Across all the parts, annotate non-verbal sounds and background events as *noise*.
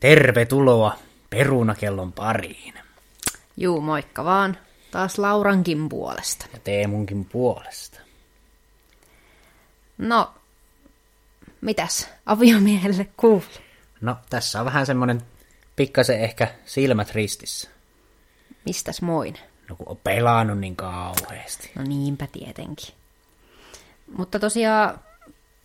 Tervetuloa perunakellon pariin. Juu, moikka vaan. Taas Laurankin puolesta. Ja Teemunkin puolesta. No, mitäs aviomiehelle kuuluu? No, tässä on vähän semmonen pikkasen ehkä silmät ristissä. Mistäs moin? No kun on pelannut niin kauheasti. No niinpä tietenkin. Mutta tosiaan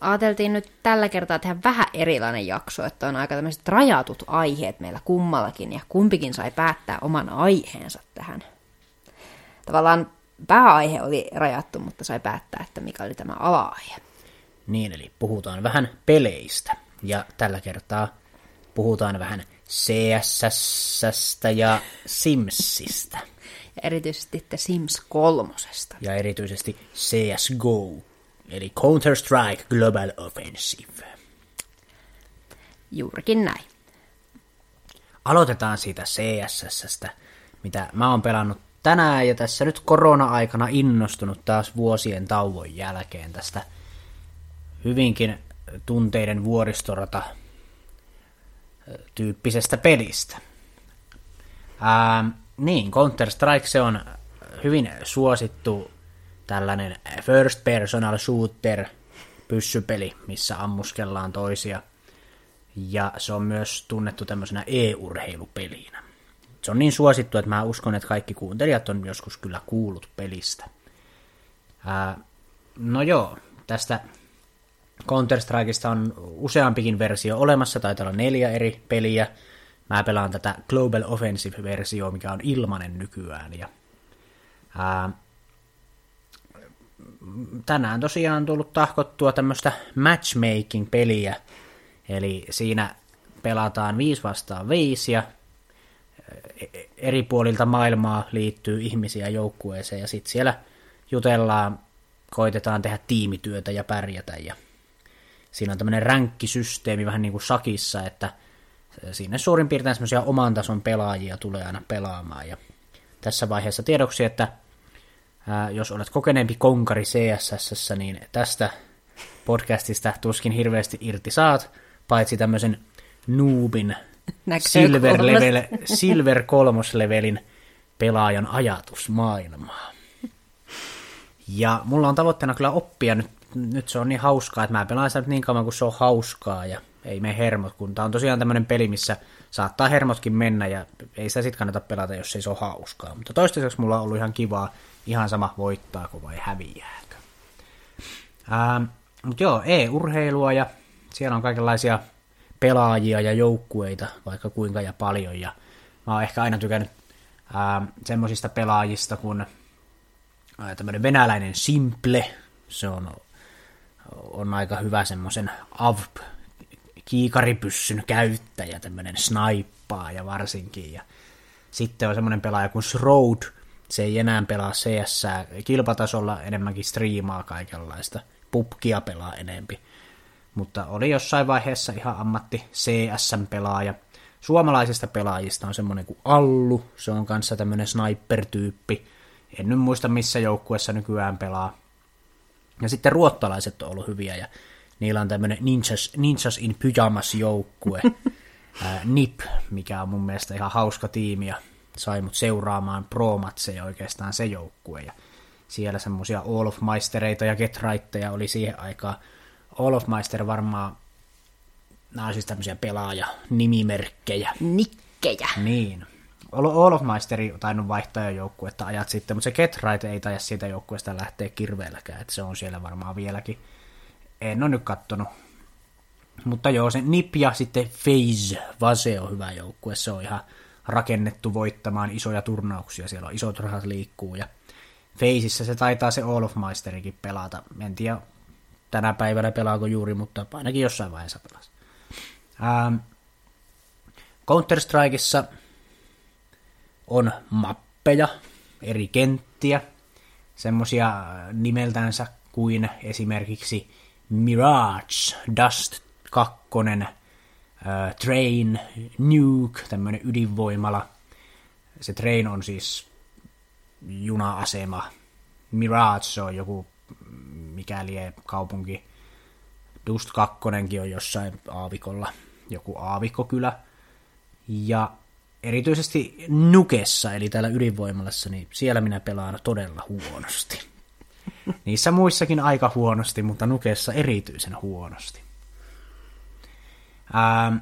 ajateltiin nyt tällä kertaa tehdä vähän erilainen jakso, että on aika tämmöiset rajatut aiheet meillä kummallakin, ja kumpikin sai päättää oman aiheensa tähän. Tavallaan pääaihe oli rajattu, mutta sai päättää, että mikä oli tämä ala-aihe. Niin, eli puhutaan vähän peleistä. Ja tällä kertaa puhutaan vähän CSS ja Simsistä. Ja erityisesti The Sims kolmosesta. Ja erityisesti CSGO, eli Counter-Strike Global Offensive. Juurikin näin. Aloitetaan siitä CSSstä, mitä mä oon pelannut tänään ja tässä nyt korona-aikana innostunut taas vuosien tauon jälkeen tästä hyvinkin tunteiden vuoristorata tyyppisestä pelistä. Ää, niin, Counter-Strike se on hyvin suosittu tällainen first personal shooter pyssypeli, missä ammuskellaan toisia. Ja se on myös tunnettu tämmöisenä e-urheilupelinä. Se on niin suosittu, että mä uskon, että kaikki kuuntelijat on joskus kyllä kuullut pelistä. Ää, no joo, tästä Counter-Strikeista on useampikin versio olemassa, taitaa olla neljä eri peliä. Mä pelaan tätä Global Offensive-versiota, mikä on ilmanen nykyään. Ja, ää, tänään tosiaan on tullut tahkottua tämmöistä matchmaking-peliä, eli siinä pelataan 5 vastaan 5 ja eri puolilta maailmaa liittyy ihmisiä joukkueeseen ja sitten siellä jutellaan, koitetaan tehdä tiimityötä ja pärjätä ja siinä on tämmöinen ränkkisysteemi vähän niin kuin sakissa, että siinä suurin piirtein semmoisia oman tason pelaajia tulee aina pelaamaan. Ja tässä vaiheessa tiedoksi, että ää, jos olet kokeneempi konkari CSS, niin tästä podcastista tuskin hirveästi irti saat, paitsi tämmöisen noobin silver, level, silver kolmoslevelin pelaajan ajatusmaailmaa. Ja mulla on tavoitteena kyllä oppia nyt nyt se on niin hauskaa, että mä pelaan sitä niin kauan kuin se on hauskaa ja ei me hermot, kun tää on tosiaan tämmöinen peli, missä saattaa hermotkin mennä ja ei sitä sit kannata pelata, jos ei se ole hauskaa. Mutta toistaiseksi mulla on ollut ihan kivaa, ihan sama voittaako vai häviääkö. Ähm, mutta joo, e-urheilua ja siellä on kaikenlaisia pelaajia ja joukkueita vaikka kuinka ja paljon ja mä oon ehkä aina tykännyt ähm, semmoisista pelaajista kuin äh, tämmöinen venäläinen Simple, se on on aika hyvä semmoisen AVP kiikaripyssyn käyttäjä, tämmöinen ja varsinkin. Ja sitten on semmoinen pelaaja kuin Shroud, se ei enää pelaa CS kilpatasolla, enemmänkin striimaa kaikenlaista. Pupkia pelaa enempi. Mutta oli jossain vaiheessa ihan ammatti CS-pelaaja. Suomalaisista pelaajista on semmoinen kuin Allu, se on kanssa tämmöinen sniper-tyyppi. En nyt muista missä joukkuessa nykyään pelaa. Ja sitten ruottalaiset on ollut hyviä ja niillä on tämmöinen Ninjas, Ninjas in Pyjamas joukkue, *laughs* NIP, mikä on mun mielestä ihan hauska tiimi ja sai mut seuraamaan pro-matseja oikeastaan se joukkue. Ja siellä semmosia All of Meistereita ja Get Rightteja oli siihen aikaan. All of Meister varmaan, nämä on siis tämmöisiä pelaaja-nimimerkkejä. Nikkejä. Niin. All of Meisteri tainnut vaihtaa jo joukkuetta ajat sitten, mutta se Ketrite ei taida siitä joukkueesta lähteä kirveelläkään, että se on siellä varmaan vieläkin. En ole nyt kattonut. Mutta joo, se Nip ja sitten FaZe, Vase on hyvä joukkue, se on ihan rakennettu voittamaan isoja turnauksia, siellä on isot rahat liikkuu ja Feisissä se taitaa se All of pelata. En tiedä tänä päivänä pelaako juuri, mutta ainakin jossain vaiheessa pelasi. Ähm, Counter-Strikeissa on mappeja, eri kenttiä, semmosia nimeltänsä kuin esimerkiksi Mirage, Dust 2, äh, Train, Nuke, tämmönen ydinvoimala. Se Train on siis juna-asema. Mirage se on joku, mikäli kaupunki. Dust 2 on jossain aavikolla, joku aavikkokylä. Ja erityisesti Nukessa, eli täällä ydinvoimalassa, niin siellä minä pelaan todella huonosti. *laughs* Niissä muissakin aika huonosti, mutta Nukessa erityisen huonosti. Ää,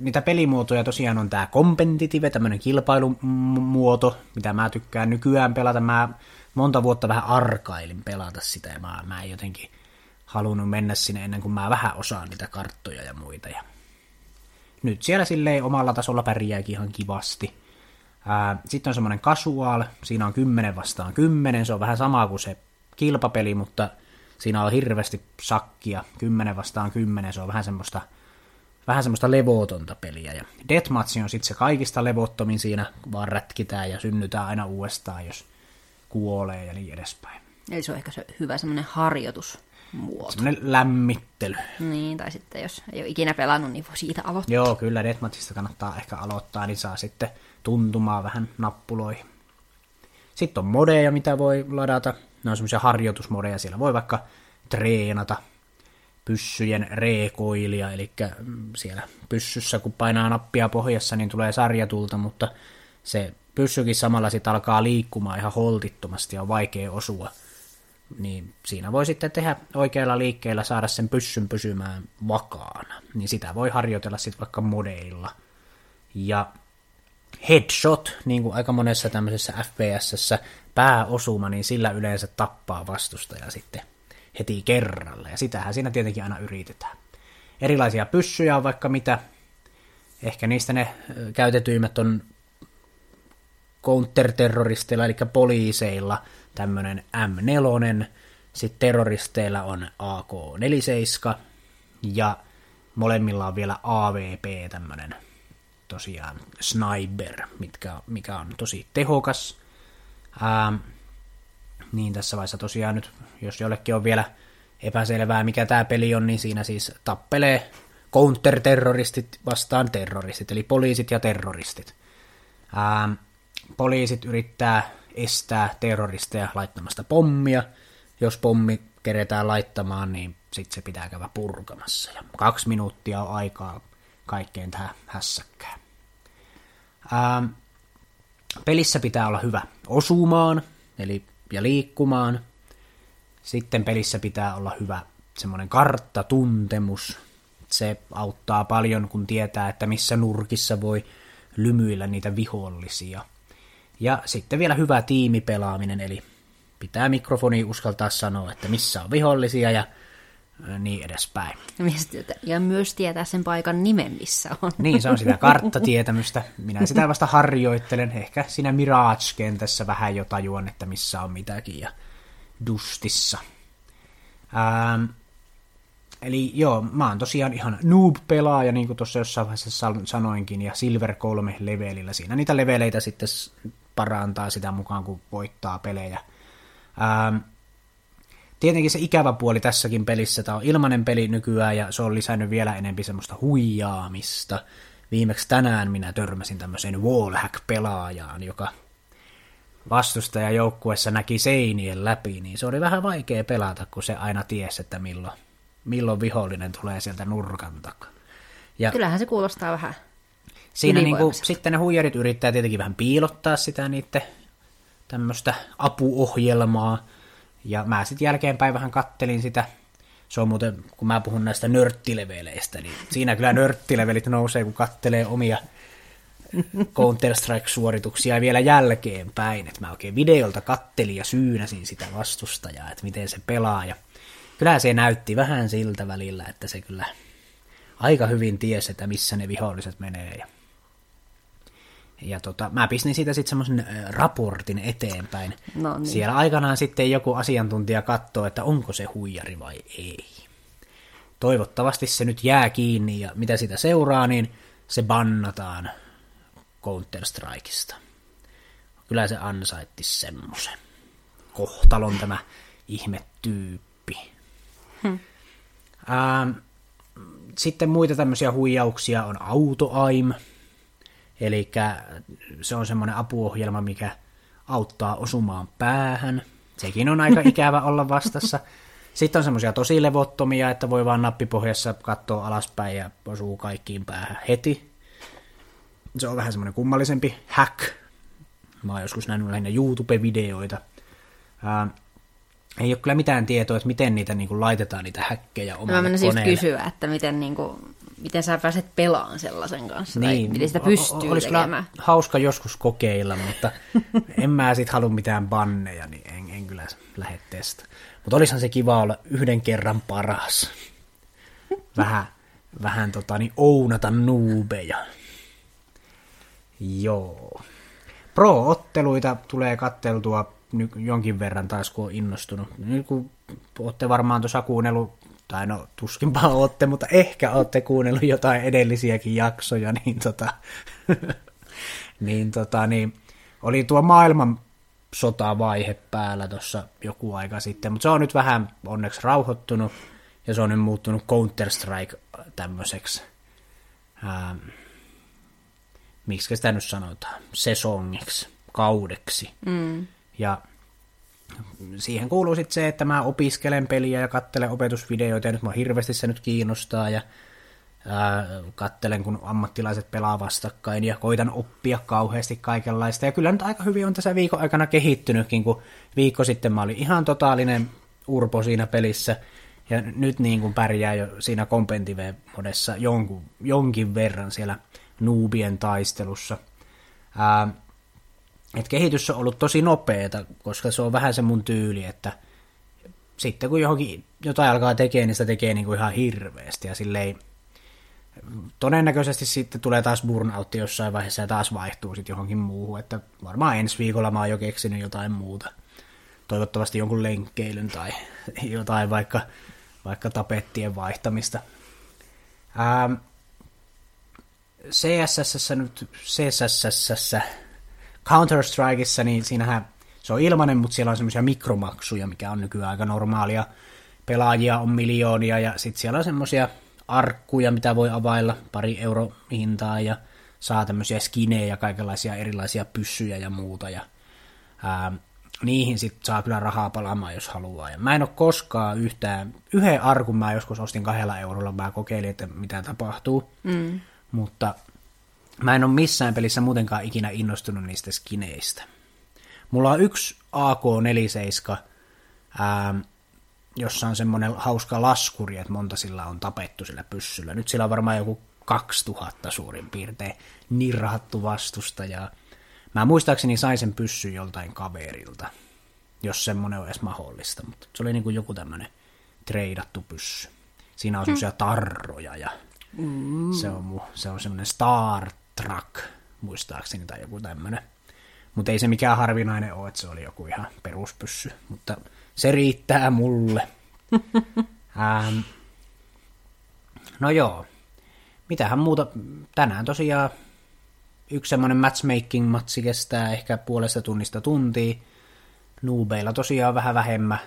niitä pelimuotoja tosiaan on tämä competitive, tämmöinen kilpailumuoto, mitä mä tykkään nykyään pelata. Mä monta vuotta vähän arkailin pelata sitä ja mä, mä en jotenkin halunnut mennä sinne ennen kuin mä vähän osaan niitä karttoja ja muita. Ja nyt siellä silleen omalla tasolla pärjääkin ihan kivasti. Ää, sitten on semmoinen casual, siinä on 10 vastaan 10, se on vähän sama kuin se kilpapeli, mutta siinä on hirveästi sakkia, 10 vastaan 10, se on vähän semmoista, vähän semmoista levotonta peliä. Ja Deathmatch on sitten se kaikista levottomin siinä, vaan rätkitään ja synnytään aina uudestaan, jos kuolee ja niin edespäin. Eli se on ehkä se hyvä semmoinen harjoitus muoto. Semmoinen lämmittely. Niin, tai sitten jos ei ole ikinä pelannut, niin voi siitä aloittaa. Joo, kyllä Deathmatchista kannattaa ehkä aloittaa, niin saa sitten tuntumaan vähän nappuloihin. Sitten on modeja, mitä voi ladata. Ne on semmoisia harjoitusmodeja, siellä voi vaikka treenata pyssyjen reekoilia, eli siellä pyssyssä kun painaa nappia pohjassa, niin tulee sarjatulta, mutta se pyssykin samalla sitten alkaa liikkumaan ihan holtittomasti ja on vaikea osua niin siinä voi sitten tehdä oikealla liikkeellä saada sen pyssyn pysymään vakaana. Niin sitä voi harjoitella sitten vaikka modeilla. Ja headshot, niin kuin aika monessa tämmöisessä FPSssä, pääosuma, niin sillä yleensä tappaa vastustaja sitten heti kerralla. Ja sitähän siinä tietenkin aina yritetään. Erilaisia pyssyjä on vaikka mitä. Ehkä niistä ne käytetyimmät on counterterroristeilla, eli poliiseilla – tämmöinen M4, sitten terroristeilla on AK-47 ja molemmilla on vielä AVP, tämmöinen tosiaan sniper, mitkä, mikä on tosi tehokas. Ää, niin tässä vaiheessa tosiaan nyt, jos jollekin on vielä epäselvää, mikä tämä peli on, niin siinä siis tappelee counter-terroristit vastaan terroristit, eli poliisit ja terroristit. Ää, poliisit yrittää estää terroristeja laittamasta pommia. Jos pommi keretään laittamaan, niin sitten se pitää käydä purkamassa. Ja kaksi minuuttia on aikaa kaikkeen tähän hässäkkään. Ähm, pelissä pitää olla hyvä osumaan eli, ja liikkumaan. Sitten pelissä pitää olla hyvä semmoinen karttatuntemus. Se auttaa paljon, kun tietää, että missä nurkissa voi lymyillä niitä vihollisia – ja sitten vielä hyvä tiimipelaaminen, eli pitää mikrofoni uskaltaa sanoa, että missä on vihollisia ja niin edespäin. Ja myös tietää sen paikan nimen, missä on. Niin, se on sitä karttatietämystä. Minä sitä vasta harjoittelen. Ehkä siinä Mirage-kentässä vähän jo tajuan, että missä on mitäkin ja Dustissa. Ähm, eli joo, mä oon tosiaan ihan noob-pelaaja, niin kuin tuossa jossain vaiheessa sanoinkin, ja Silver 3 levelillä. Siinä niitä leveleitä sitten parantaa sitä mukaan, kun voittaa pelejä. Ähm, tietenkin se ikävä puoli tässäkin pelissä, tämä on ilmainen peli nykyään ja se on lisännyt vielä enempi semmoista huijaamista. Viimeksi tänään minä törmäsin tämmöiseen wallhack-pelaajaan, joka vastustajajoukkuessa näki seinien läpi, niin se oli vähän vaikea pelata, kun se aina tiesi, että milloin, milloin vihollinen tulee sieltä nurkan takaa. Ja Kyllähän se kuulostaa vähän Siinä niin kuin, sitten ne huijarit yrittää tietenkin vähän piilottaa sitä niiden tämmöistä apuohjelmaa. Ja mä sitten jälkeenpäin vähän kattelin sitä. Se on muuten, kun mä puhun näistä nörttileveleistä, niin siinä kyllä nörttilevelit nousee, kun kattelee omia Counter-Strike-suorituksia vielä jälkeenpäin. Että mä oikein videolta kattelin ja syynäsin sitä vastustajaa, että miten se pelaa. Ja kyllä se näytti vähän siltä välillä, että se kyllä aika hyvin tiesi, että missä ne viholliset menee. Ja ja tota, mä pistin siitä sitten semmoisen raportin eteenpäin. No niin. Siellä aikanaan sitten joku asiantuntija katsoo, että onko se huijari vai ei. Toivottavasti se nyt jää kiinni ja mitä sitä seuraa, niin se bannataan Counter-Strikeista. Kyllä se ansaitti semmoisen kohtalon tämä ihmetyyppi. Hmm. Ähm, sitten muita tämmöisiä huijauksia on AutoAim, Eli se on semmoinen apuohjelma, mikä auttaa osumaan päähän. Sekin on aika *laughs* ikävä olla vastassa. Sitten on semmoisia tosi levottomia, että voi vaan nappipohjassa katsoa alaspäin ja osuu kaikkiin päähän heti. se on vähän semmoinen kummallisempi hack. Mä oon joskus nähnyt lähinnä YouTube-videoita. Ää, ei ole kyllä mitään tietoa, että miten niitä niin kuin, laitetaan niitä häkkejä omalle Mä menisin kysyä, että miten, niin kuin, miten sä pääset pelaamaan sellaisen kanssa, tai Niin, miten sitä pystyy olisi tekemään. hauska joskus kokeilla, mutta en mä sit halua mitään banneja, niin en, en kyllä lähde testaamaan. Mutta olisihan se kiva olla yhden kerran paras. Vähän, vähän tota, niin ounata nuubeja. Joo. Pro-otteluita tulee katteltua jonkin verran taas, kun on innostunut. Nyt kun olette varmaan tuossa kuunnellut, tai no tuskinpa olette, mutta ehkä olette kuunnellut jotain edellisiäkin jaksoja, niin tota, *laughs* niin tota, niin oli tuo maailman sotavaihe päällä tuossa joku aika sitten, mutta se on nyt vähän onneksi rauhoittunut, ja se on nyt muuttunut Counter-Strike tämmöiseksi, ää, miksi sitä nyt sanotaan, sesongiksi, kaudeksi. Mm. Ja siihen kuuluu sitten se, että mä opiskelen peliä ja kattelen opetusvideoita, ja nyt mä hirveästi se nyt kiinnostaa, ja ää, kattelen, kun ammattilaiset pelaa vastakkain, ja koitan oppia kauheasti kaikenlaista. Ja kyllä nyt aika hyvin on tässä viikon aikana kehittynytkin, kun viikko sitten mä olin ihan totaalinen urpo siinä pelissä, ja nyt niin kuin pärjää jo siinä competitive-modessa jonkun, jonkin verran siellä noobien taistelussa. Ää, et kehitys on ollut tosi nopeeta, koska se on vähän se mun tyyli, että sitten kun johonkin jotain alkaa tekemään, niin sitä tekee niin kuin ihan hirveästi ja silleen todennäköisesti sitten tulee taas burnout jossain vaiheessa ja taas vaihtuu sitten johonkin muuhun, että varmaan ensi viikolla mä oon jo keksinyt jotain muuta. Toivottavasti jonkun lenkkeilyn tai *laughs* jotain vaikka, vaikka tapettien vaihtamista. Ähm, CSS nyt, CSS Counter-Strikeissa, niin siinähän se on ilmainen, mutta siellä on semmoisia mikromaksuja, mikä on nykyään aika normaalia. Pelaajia on miljoonia ja sitten siellä on semmoisia arkkuja, mitä voi availla pari euro hintaa ja saa tämmöisiä skinejä ja kaikenlaisia erilaisia pyssyjä ja muuta. Ja, ää, niihin sitten saa kyllä rahaa palaamaan, jos haluaa. Ja mä en ole koskaan yhtään, yhden arkun mä joskus ostin kahdella eurolla, mä kokeilin, että mitä tapahtuu. Mm. Mutta mä en ole missään pelissä muutenkaan ikinä innostunut niistä skineistä. Mulla on yksi AK-47, ää, jossa on semmoinen hauska laskuri, että monta sillä on tapettu sillä pyssyllä. Nyt sillä on varmaan joku 2000 suurin piirtein nirrattu vastustaja. Mä muistaakseni sain sen pyssyn joltain kaverilta, jos semmoinen on edes mahdollista, mutta se oli niin kuin joku tämmöinen treidattu pyssy. Siinä on semmoisia tarroja ja mm. se on, mu- se on semmoinen Star Trek, muistaakseni, tai joku tämmöinen. Mutta ei se mikään harvinainen ole, että se oli joku ihan peruspyssy, mutta se riittää mulle. *laughs* ähm, no joo, mitähän muuta, tänään tosiaan yksi semmoinen matchmaking-matsi kestää ehkä puolesta tunnista tuntia. Nuubeilla tosiaan vähän vähemmän,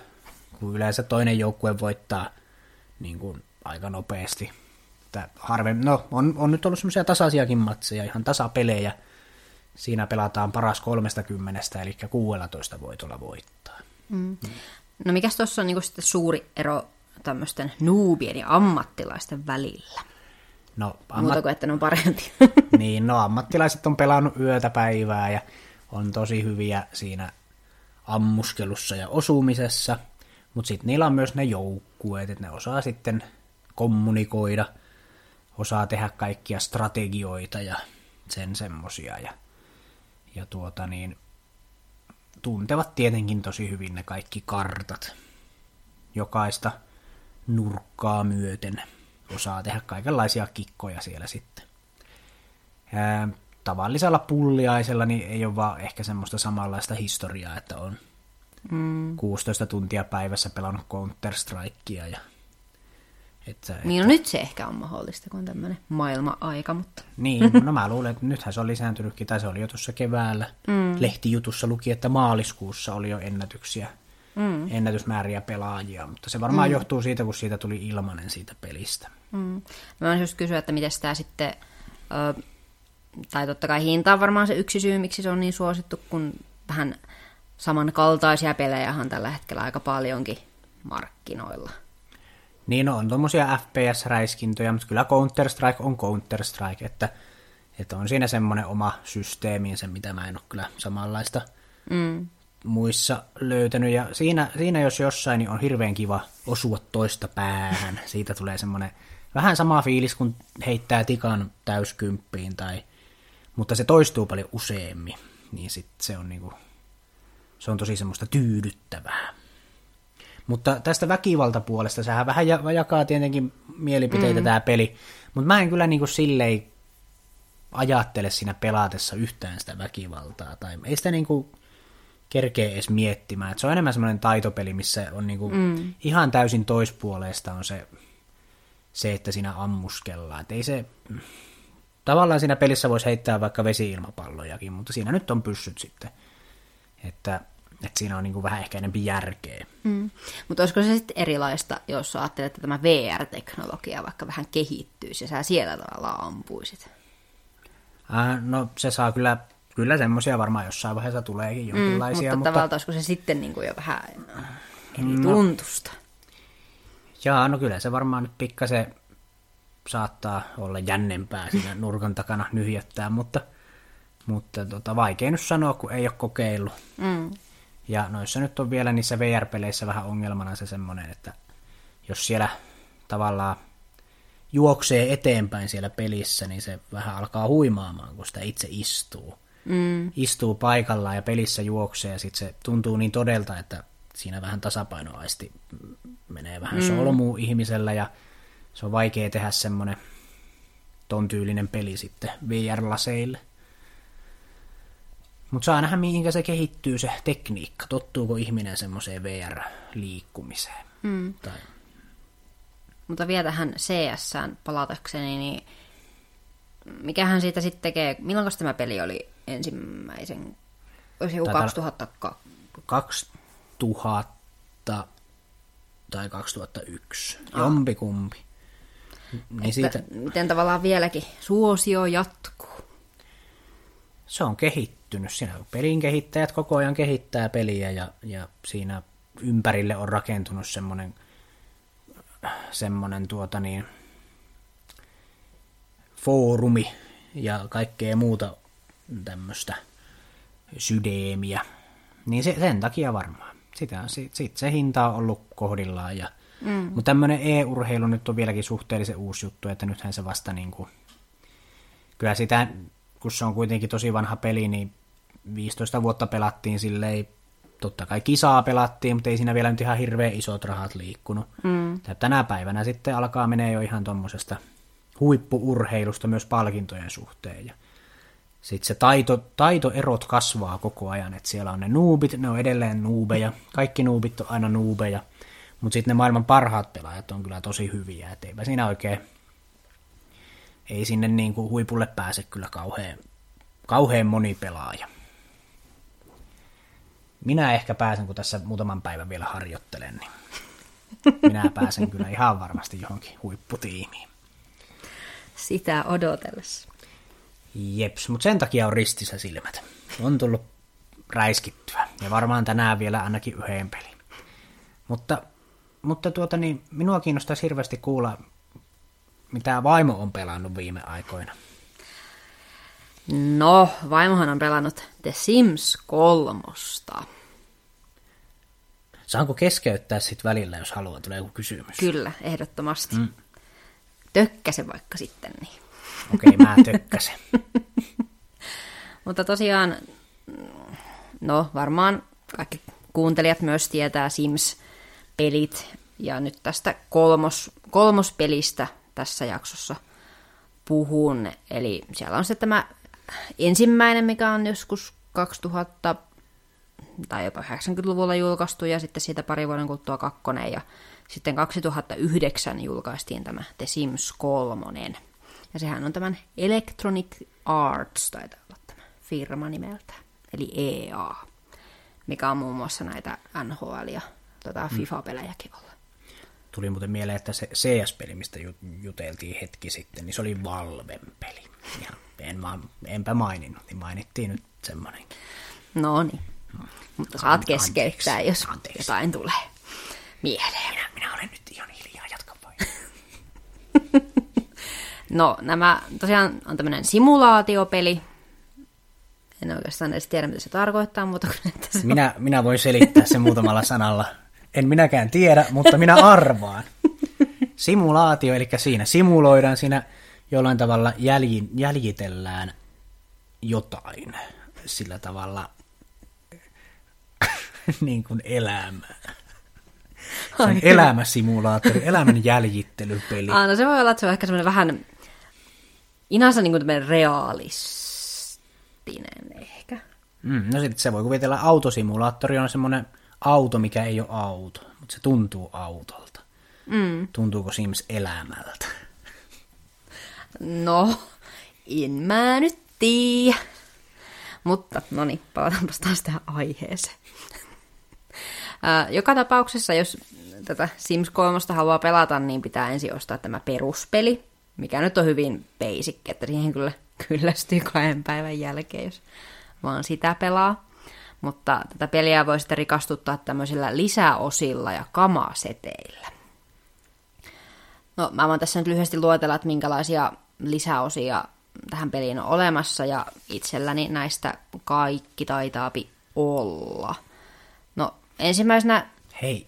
kun yleensä toinen joukkue voittaa niin kuin aika nopeasti. Että harve, no, on, on nyt ollut semmoisia tasaisiakin matseja, ihan tasapelejä. Siinä pelataan paras 30, eli 16 voitolla voittaa. Mm. No mikäs tuossa on niinku sitten suuri ero tämmöisten nuubien ja ammattilaisten välillä? No, Ammat... Muuta kuin, että ne on parempi. *laughs* niin, no ammattilaiset on pelannut yötä päivää ja on tosi hyviä siinä ammuskelussa ja osumisessa, mutta sitten niillä on myös ne joukkueet, että ne osaa sitten kommunikoida, osaa tehdä kaikkia strategioita ja sen semmosia ja, ja tuota niin, tuntevat tietenkin tosi hyvin ne kaikki kartat. Jokaista nurkkaa myöten osaa tehdä kaikenlaisia kikkoja siellä sitten. Ää, tavallisella pulliaisella niin ei ole vaan ehkä semmoista samanlaista historiaa, että on mm. 16 tuntia päivässä pelannut Counter-Strikea. Ja, että, niin no nyt se ehkä on mahdollista, kun on tämmöinen maailma-aika, mutta... Niin, no mä luulen, että nythän se on lisääntynytkin, tai se oli jo tuossa keväällä. Mm. Lehtijutussa luki, että maaliskuussa oli jo ennätyksiä, mm. ennätysmääriä pelaajia, mutta se varmaan mm. johtuu siitä, kun siitä tuli ilmanen siitä pelistä. Mm. Mä voin just kysyä, että miten tämä sitten, ö, tai totta kai hinta on varmaan se yksi syy, miksi se on niin suosittu, kun vähän samankaltaisia pelejähän tällä hetkellä aika paljonkin markkinoilla. Niin on tuommoisia FPS-räiskintöjä, mutta kyllä Counter-Strike on Counter-Strike, että Että on siinä semmoinen oma systeeminsä, mitä mä en ole kyllä samanlaista Mm. muissa löytänyt. Ja siinä, siinä jos jossain, niin on hirveän kiva osua toista päähän. Siitä tulee semmoinen vähän sama fiilis, kun heittää tikan täyskymppiin, tai, mutta se toistuu paljon useammin. Niin sit se on niinku, se on tosi semmoista tyydyttävää. Mutta tästä väkivaltapuolesta, sehän vähän ja- jakaa tietenkin mielipiteitä mm. tämä peli, mutta mä en kyllä niinku silleen ajattele siinä pelaatessa yhtään sitä väkivaltaa, tai ei sitä niinku kerkee edes miettimään. Et se on enemmän semmoinen taitopeli, missä on niinku mm. ihan täysin toispuoleista on se, se, että siinä ammuskellaan. Et ei se, tavallaan siinä pelissä voisi heittää vaikka vesi-ilmapallojakin, mutta siinä nyt on pyssyt sitten. Että, että siinä on niinku vähän ehkä enemmän järkeä. Mm. Mutta olisiko se sitten erilaista, jos ajattelet, että tämä VR-teknologia vaikka vähän kehittyisi ja sä siellä tavallaan ampuisit? Ää, no se saa kyllä, kyllä semmoisia varmaan jossain vaiheessa tuleekin Mm, jonkinlaisia, mutta, mutta, tavallaan olisiko se sitten niin kuin jo vähän eri No. tuntusta? Jaa, no kyllä se varmaan nyt pikkasen saattaa olla jännempää siinä nurkan takana nyhjöttää, mutta, mutta tota, vaikea nyt sanoa, kun ei ole kokeillut. Mm. Ja noissa nyt on vielä niissä VR-peleissä vähän ongelmana se semmoinen, että jos siellä tavallaan juoksee eteenpäin siellä pelissä, niin se vähän alkaa huimaamaan, kun sitä itse istuu. Mm. Istuu paikallaan ja pelissä juoksee ja sitten se tuntuu niin todelta, että siinä vähän tasapainoaisti menee vähän mm. solmuun ihmisellä ja se on vaikea tehdä semmoinen ton tyylinen peli sitten VR-laseille. Mutta saa nähdä, mihinkä se kehittyy se tekniikka. Tottuuko ihminen semmoiseen VR-liikkumiseen? Mm. Tai, Mutta vielä tähän cs palatakseni, niin mikähän siitä sitten tekee, milloin tämä peli oli ensimmäisen, olisi joku Taitaa- 2002? 2000 tai 2001. Jompikumpi. Niin siitä, miten tavallaan vieläkin suosio jatkuu. se on kehittynyt. Siinä on pelin kehittäjät koko ajan kehittää peliä ja, ja siinä ympärille on rakentunut semmoinen semmoinen tuota niin, foorumi ja kaikkea muuta tämmöistä sydämiä. Niin se, sen takia varmaan. Sitä, sit, sit se hinta on ollut kohdillaan. Ja, mm. Mutta tämmöinen e-urheilu nyt on vieläkin suhteellisen uusi juttu, että nythän se vasta niin kuin, kyllä sitä, kun se on kuitenkin tosi vanha peli, niin 15 vuotta pelattiin silleen, totta kai kisaa pelattiin, mutta ei siinä vielä nyt ihan hirveän isot rahat liikkunut. Mm. Tänä päivänä sitten alkaa menee jo ihan tuommoisesta huippuurheilusta myös palkintojen suhteen. Ja sitten se taito, taitoerot kasvaa koko ajan, että siellä on ne nuubit, ne on edelleen nuubeja, kaikki nuubit on aina nuubeja, mutta sitten ne maailman parhaat pelaajat on kyllä tosi hyviä, että eipä siinä oikein, ei sinne niin kuin huipulle pääse kyllä kauhean, kauhean moni pelaaja. Minä ehkä pääsen, kun tässä muutaman päivän vielä harjoittelen, niin minä pääsen kyllä ihan varmasti johonkin huipputiimiin. Sitä odotellessa. Jeps, mutta sen takia on ristissä silmät. On tullut räiskittyä. Ja varmaan tänään vielä ainakin yhden pelin. Mutta, mutta tuota niin, minua kiinnostaisi hirveästi kuulla, mitä vaimo on pelannut viime aikoina. No, vaimohan on pelannut The Sims 3. Saanko keskeyttää sitten välillä, jos haluaa, tulee joku kysymys? Kyllä, ehdottomasti. Mm. Tökkäse vaikka sitten. Niin. Okei, okay, mä *laughs* tökkäsen. Mutta tosiaan, no varmaan kaikki kuuntelijat myös tietää Sims-pelit. Ja nyt tästä kolmos, kolmospelistä tässä jaksossa puhun. Eli siellä on se tämä ensimmäinen, mikä on joskus 2000 tai jopa 90-luvulla julkaistu, ja sitten siitä pari vuoden kuluttua kakkonen, ja sitten 2009 julkaistiin tämä The Sims 3. Ja sehän on tämän Electronic Arts, taitaa olla tämä firma nimeltä, eli EA, mikä on muun muassa näitä NHL- ja tota, FIFA-pelejäkin olla. Tuli muuten mieleen, että se CS-peli, mistä ju- juteltiin hetki sitten, niin se oli Valven peli. Ja en vaan, enpä maininnut, niin mainittiin nyt semmoinen. No niin. Mutta saat Anteeksi, keskeyttää, jos anteeksi. jotain tulee mieleen. Minä, minä olen nyt ihan hiljaa, jatka vain. *laughs* No, nämä tosiaan on tämmöinen simulaatiopeli. En oikeastaan edes tiedä, mitä se tarkoittaa, mutta kun että se Minä, minä voin selittää sen muutamalla sanalla. En minäkään tiedä, mutta minä arvaan. *laughs* Simulaatio, eli siinä simuloidaan, siinä jollain tavalla jälji, jäljitellään jotain sillä tavalla *laughs* niin kuin elämää. Se on elämäsimulaattori, elämän jäljittelypeli. Ah, no se voi olla, että se on ehkä semmoinen vähän inansa niin kuin realistinen ehkä. Mm, no sitten se voi kuvitella, autosimulaattori on semmoinen auto, mikä ei ole auto, mutta se tuntuu autolta. Mm. Tuntuuko Sims elämältä? No, en mä nyt tiedä. Mutta, no niin, palataanpas taas tähän aiheeseen. Joka tapauksessa, jos tätä Sims 3 haluaa pelata, niin pitää ensin ostaa tämä peruspeli, mikä nyt on hyvin basic, että siihen kyllä kyllästyy kahden päivän jälkeen, jos vaan sitä pelaa. Mutta tätä peliä voi sitten rikastuttaa tämmöisillä lisäosilla ja kamaseteillä. No, mä voin tässä nyt lyhyesti luetella, että minkälaisia lisäosia tähän peliin on olemassa, ja itselläni näistä kaikki taitaapi olla. No, ensimmäisenä, Hei,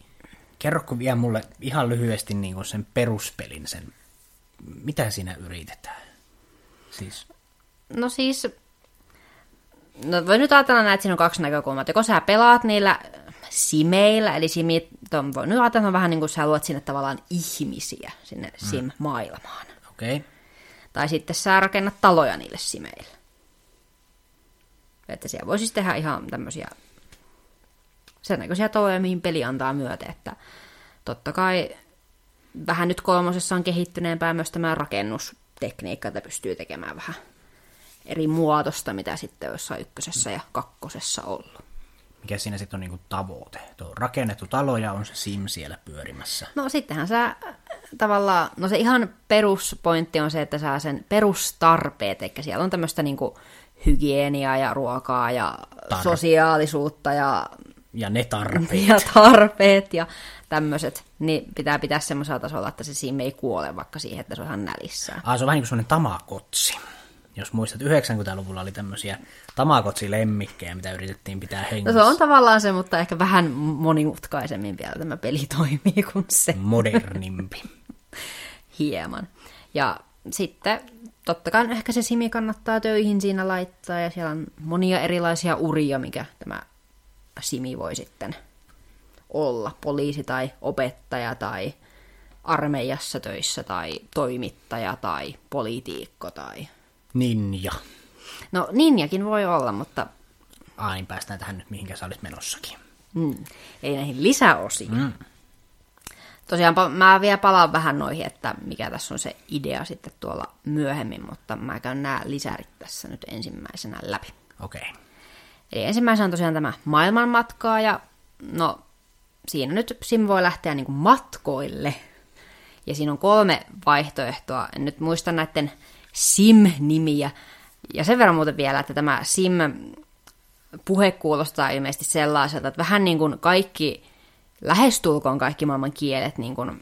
kerroko vielä mulle ihan lyhyesti niin kuin sen peruspelin, sen, mitä siinä yritetään? Siis, no siis, no voi nyt ajatella näin, että siinä on kaksi näkökulmaa. Joko sä pelaat niillä simeillä, eli simit, on, voi nyt ajatella, vähän niin kuin sä luot sinne tavallaan ihmisiä sinne sim-maailmaan. okei. Okay. Tai sitten sä rakennat taloja niille simeille. Että siellä voisi siis tehdä ihan tämmöisiä sen näköisiä taloja, mihin peli antaa myöten. Että totta kai vähän nyt kolmosessa on kehittyneempää myös tämä rakennustekniikka, että pystyy tekemään vähän eri muotosta, mitä sitten jossain ykkösessä ja kakkosessa ollut. Mikä siinä sitten on niin kuin tavoite? Tuo on rakennettu talo ja on se Sim siellä pyörimässä. No sittenhän sä äh, tavallaan, no se ihan peruspointti on se, että saa sen perustarpeet, eli siellä on tämmöistä niinku hygieniaa ja ruokaa ja Tarve. sosiaalisuutta ja, Ja ne tarpeet. *laughs* ja tarpeet ja tämmöiset, niin pitää pitää semmoisella tasolla, että se siinä ei kuole vaikka siihen, että se on ihan nälissään. Ah, se on vähän niin kuin semmoinen tamakotsi. Jos muistat, 90-luvulla oli tämmöisiä tamakotsi-lemmikkejä, mitä yritettiin pitää No hengissä. se on tavallaan se, mutta ehkä vähän monimutkaisemmin vielä tämä peli toimii *laughs* kuin se. modernimpi. *laughs* hieman. Ja sitten totta kai ehkä se Simi kannattaa töihin siinä laittaa, ja siellä on monia erilaisia uria, mikä tämä Simi voi sitten olla. Poliisi tai opettaja tai armeijassa töissä tai toimittaja tai politiikko tai... Ninja. No ninjakin voi olla, mutta Ah, niin päästään tähän nyt, mihinkä sä olit menossakin. mm, ei näihin lisäosiin. Mm. Tosiaan mä vielä palaan vähän noihin, että mikä tässä on se idea sitten tuolla myöhemmin, mutta mä käyn nämä lisärit tässä nyt ensimmäisenä läpi. Okei. Okay. Eli ensimmäisenä on tosiaan tämä maailmanmatkaa ja no siinä nyt Sim voi lähteä niin kuin matkoille. Ja siinä on kolme vaihtoehtoa. En nyt muista näiden Sim-nimiä. Ja sen verran muuten vielä, että tämä Sim puhe kuulostaa ilmeisesti sellaiselta, että vähän niin kuin kaikki, lähestulkoon kaikki maailman kielet, niin kuin,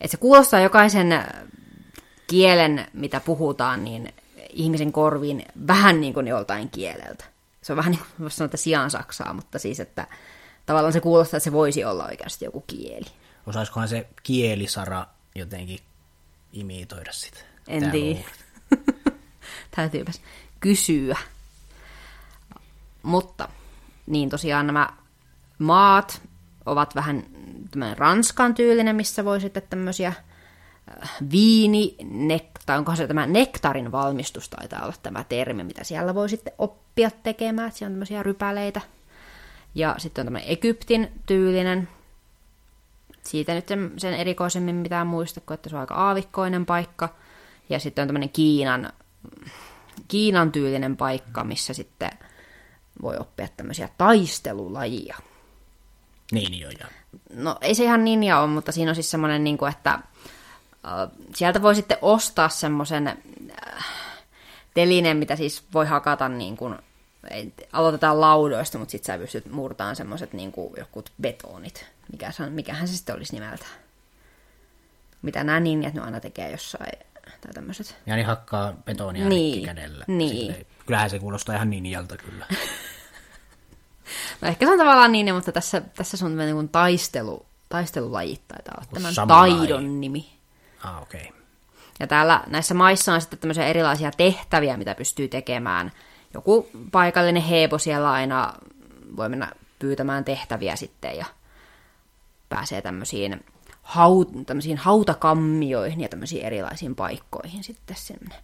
että se kuulostaa jokaisen kielen, mitä puhutaan, niin ihmisen korviin vähän niin kuin joltain kieleltä. Se on vähän niin kuin, sanoa, että sijaan saksaa, mutta siis, että tavallaan se kuulostaa, että se voisi olla oikeasti joku kieli. Osaisikohan se kielisara jotenkin imitoida sitä? En Tää tiedä. *laughs* Täytyypäs kysyä. Mutta, niin tosiaan nämä maat ovat vähän tämmöinen Ranskan tyylinen, missä voi sitten tämmöisiä äh, viini, nektar, onkohan se tämä nektarin valmistus taitaa olla tämä termi, mitä siellä voi sitten oppia tekemään, että siellä on tämmöisiä rypäleitä. Ja sitten on tämmöinen Egyptin tyylinen, siitä nyt sen, sen erikoisemmin mitään muista, kun että se on aika aavikkoinen paikka. Ja sitten on tämmöinen Kiinan, Kiinan tyylinen paikka, missä sitten voi oppia tämmöisiä taistelulajia. Niin joo, ja No ei se ihan ninja ole, mutta siinä on siis semmoinen, niin kuin, että sieltä voi sitten ostaa semmoisen äh, telineen, mitä siis voi hakata niin kuin, aloitetaan laudoista, mutta sitten sä pystyt murtaan semmoiset niin kuin jokut betonit. Mikä mikähän se sitten olisi nimeltä? Mitä nämä ninjat nyt aina tekee jossain tai tämmöiset. Ja niin hakkaa betonia Niin, kädellä. niin. Silleen, kyllähän se kuulostaa ihan ninjalta kyllä. *laughs* No ehkä se on tavallaan niin, mutta tässä, tässä se on tämmöinen niin kuin taistelu, taistelulajit taitaa olla tämän samurai. taidon nimi. Ah, okei. Okay. Ja täällä näissä maissa on sitten tämmöisiä erilaisia tehtäviä, mitä pystyy tekemään. Joku paikallinen heepo siellä aina voi mennä pyytämään tehtäviä sitten ja pääsee tämmöisiin, haut, hautakammioihin ja tämmöisiin erilaisiin paikkoihin sitten sinne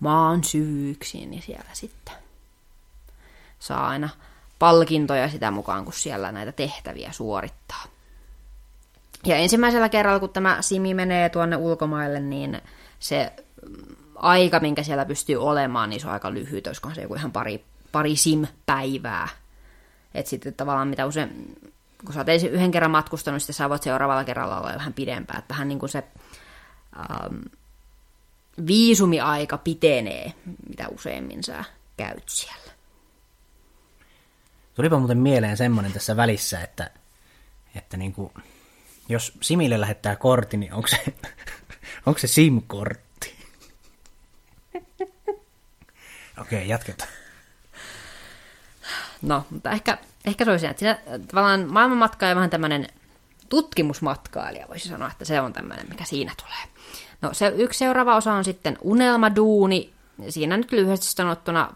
maan syyksiin, niin siellä sitten saa aina palkintoja sitä mukaan, kun siellä näitä tehtäviä suorittaa. Ja ensimmäisellä kerralla, kun tämä Simi menee tuonne ulkomaille, niin se mm, aika, minkä siellä pystyy olemaan, niin se on aika lyhyt, olisikohan se joku ihan pari, pari sim-päivää. Että sitten tavallaan mitä usein, kun sä oot ensin yhden kerran matkustanut, sitten sä voit seuraavalla kerralla olla vähän pidempään. Että vähän niin kuin se ähm, viisumiaika pitenee, mitä useimmin sä käyt siellä. Tulipa muuten mieleen semmoinen tässä välissä, että, että niin kuin, jos Simille lähettää kortti, niin onko se, *laughs* onko se SIM-kortti? *laughs* Okei, okay, jatketaan. No, mutta ehkä, ehkä se olisi että siinä tavallaan maailmanmatkaaja vähän tämmöinen tutkimusmatkailija, voisi sanoa, että se on tämmöinen, mikä siinä tulee. No se yksi seuraava osa on sitten unelmaduuni. Siinä nyt lyhyesti sanottuna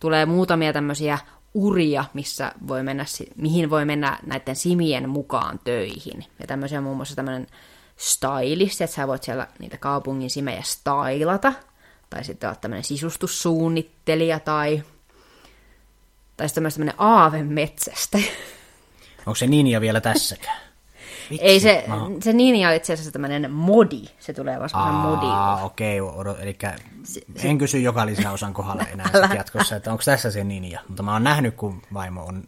tulee muutamia tämmöisiä uria, missä voi mennä, mihin voi mennä näiden simien mukaan töihin. Ja tämmöisiä muun muassa tämmöinen stylist, että sä voit siellä niitä kaupungin simejä stylata. Tai sitten olla tämmöinen sisustussuunnittelija tai, tai sitten myös tämmöinen aavemetsästä. *laughs* Onko se ninja vielä tässäkään? Vitsi, Ei se, oon- se ninja on itse asiassa tämmöinen modi. Se tulee vasta. Aa, okei, okay, eli en kysy joka lisäosan kohdalla enää sit jatkossa, että onko tässä se ninja. Mutta mä oon nähnyt, kun vaimo on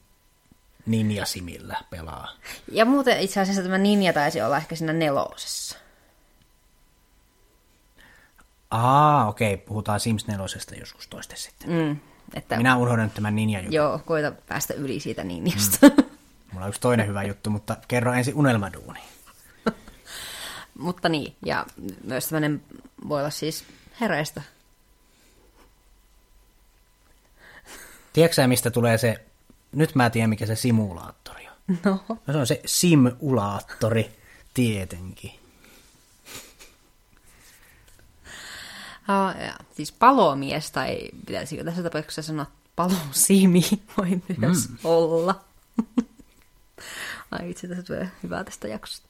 ninja simillä pelaa. Ja muuten itse asiassa tämä ninja taisi olla ehkä siinä nelosessa. Aa, okei, okay, puhutaan Sims 4 joskus toiste sitten. Mm, että, Minä unohdan tämän ninja jutun. Joo, koita päästä yli siitä ninjasta. Mm. *laughs* Mulla on yksi toinen hyvä juttu, mutta kerro ensin unelmaduuni. *laughs* Mutta niin, ja myös tämmöinen voi olla siis hereistä. Tiedätkö sä, mistä tulee se, nyt mä tiedän mikä se simulaattori on. No. No se on se simulaattori, tietenkin. Ah, ja, siis palomies, tai pitäisikö tässä tapauksessa sanoa palosimi, *laughs* voi myös mm. olla. Ai itse tässä tulee hyvää tästä jaksosta.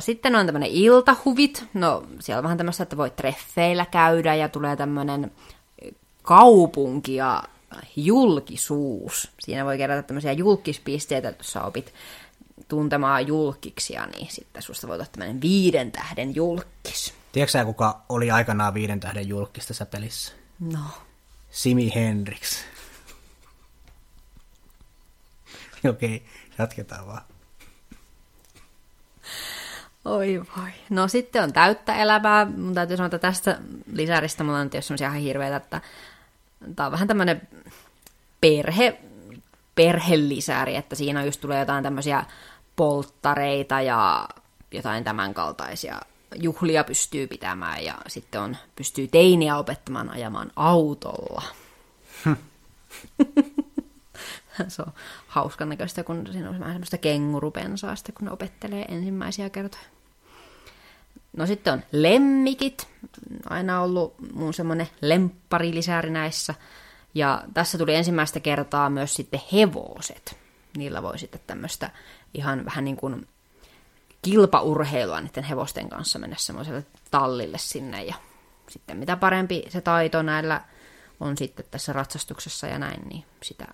Sitten on tämmöinen iltahuvit. No, siellä on vähän tämmöistä, että voi treffeillä käydä ja tulee tämmöinen kaupunki ja julkisuus. Siinä voi kerätä tämmöisiä julkispisteitä, että jos sä opit tuntemaan julkiksia, niin sitten susta voi olla tämmöinen viiden tähden julkis. Tiedätkö sä, kuka oli aikanaan viiden tähden julkis tässä pelissä? No, Simi Hendrix. *laughs* Okei, jatketaan vaan. Oi voi. No sitten on täyttä elämää. Mun täytyy sanoa, että tästä lisäristä mulla on nyt semmoisia ihan hirveitä, että tää on vähän tämmöinen perhe, perhelisäri, että siinä just tulee jotain tämmöisiä polttareita ja jotain tämän kaltaisia juhlia pystyy pitämään ja sitten on, pystyy teiniä opettamaan ajamaan autolla. *laughs* Se on hauskan näköistä, kun siinä on vähän semmoista kengurupensaa, sitten kun ne opettelee ensimmäisiä kertoja. No sitten on lemmikit, aina ollut mun semmoinen lempparilisääri näissä. Ja tässä tuli ensimmäistä kertaa myös sitten hevoset. Niillä voi sitten tämmöistä ihan vähän niin kuin kilpaurheilua niiden hevosten kanssa mennä semmoiselle tallille sinne. Ja sitten mitä parempi se taito näillä on sitten tässä ratsastuksessa ja näin, niin sitä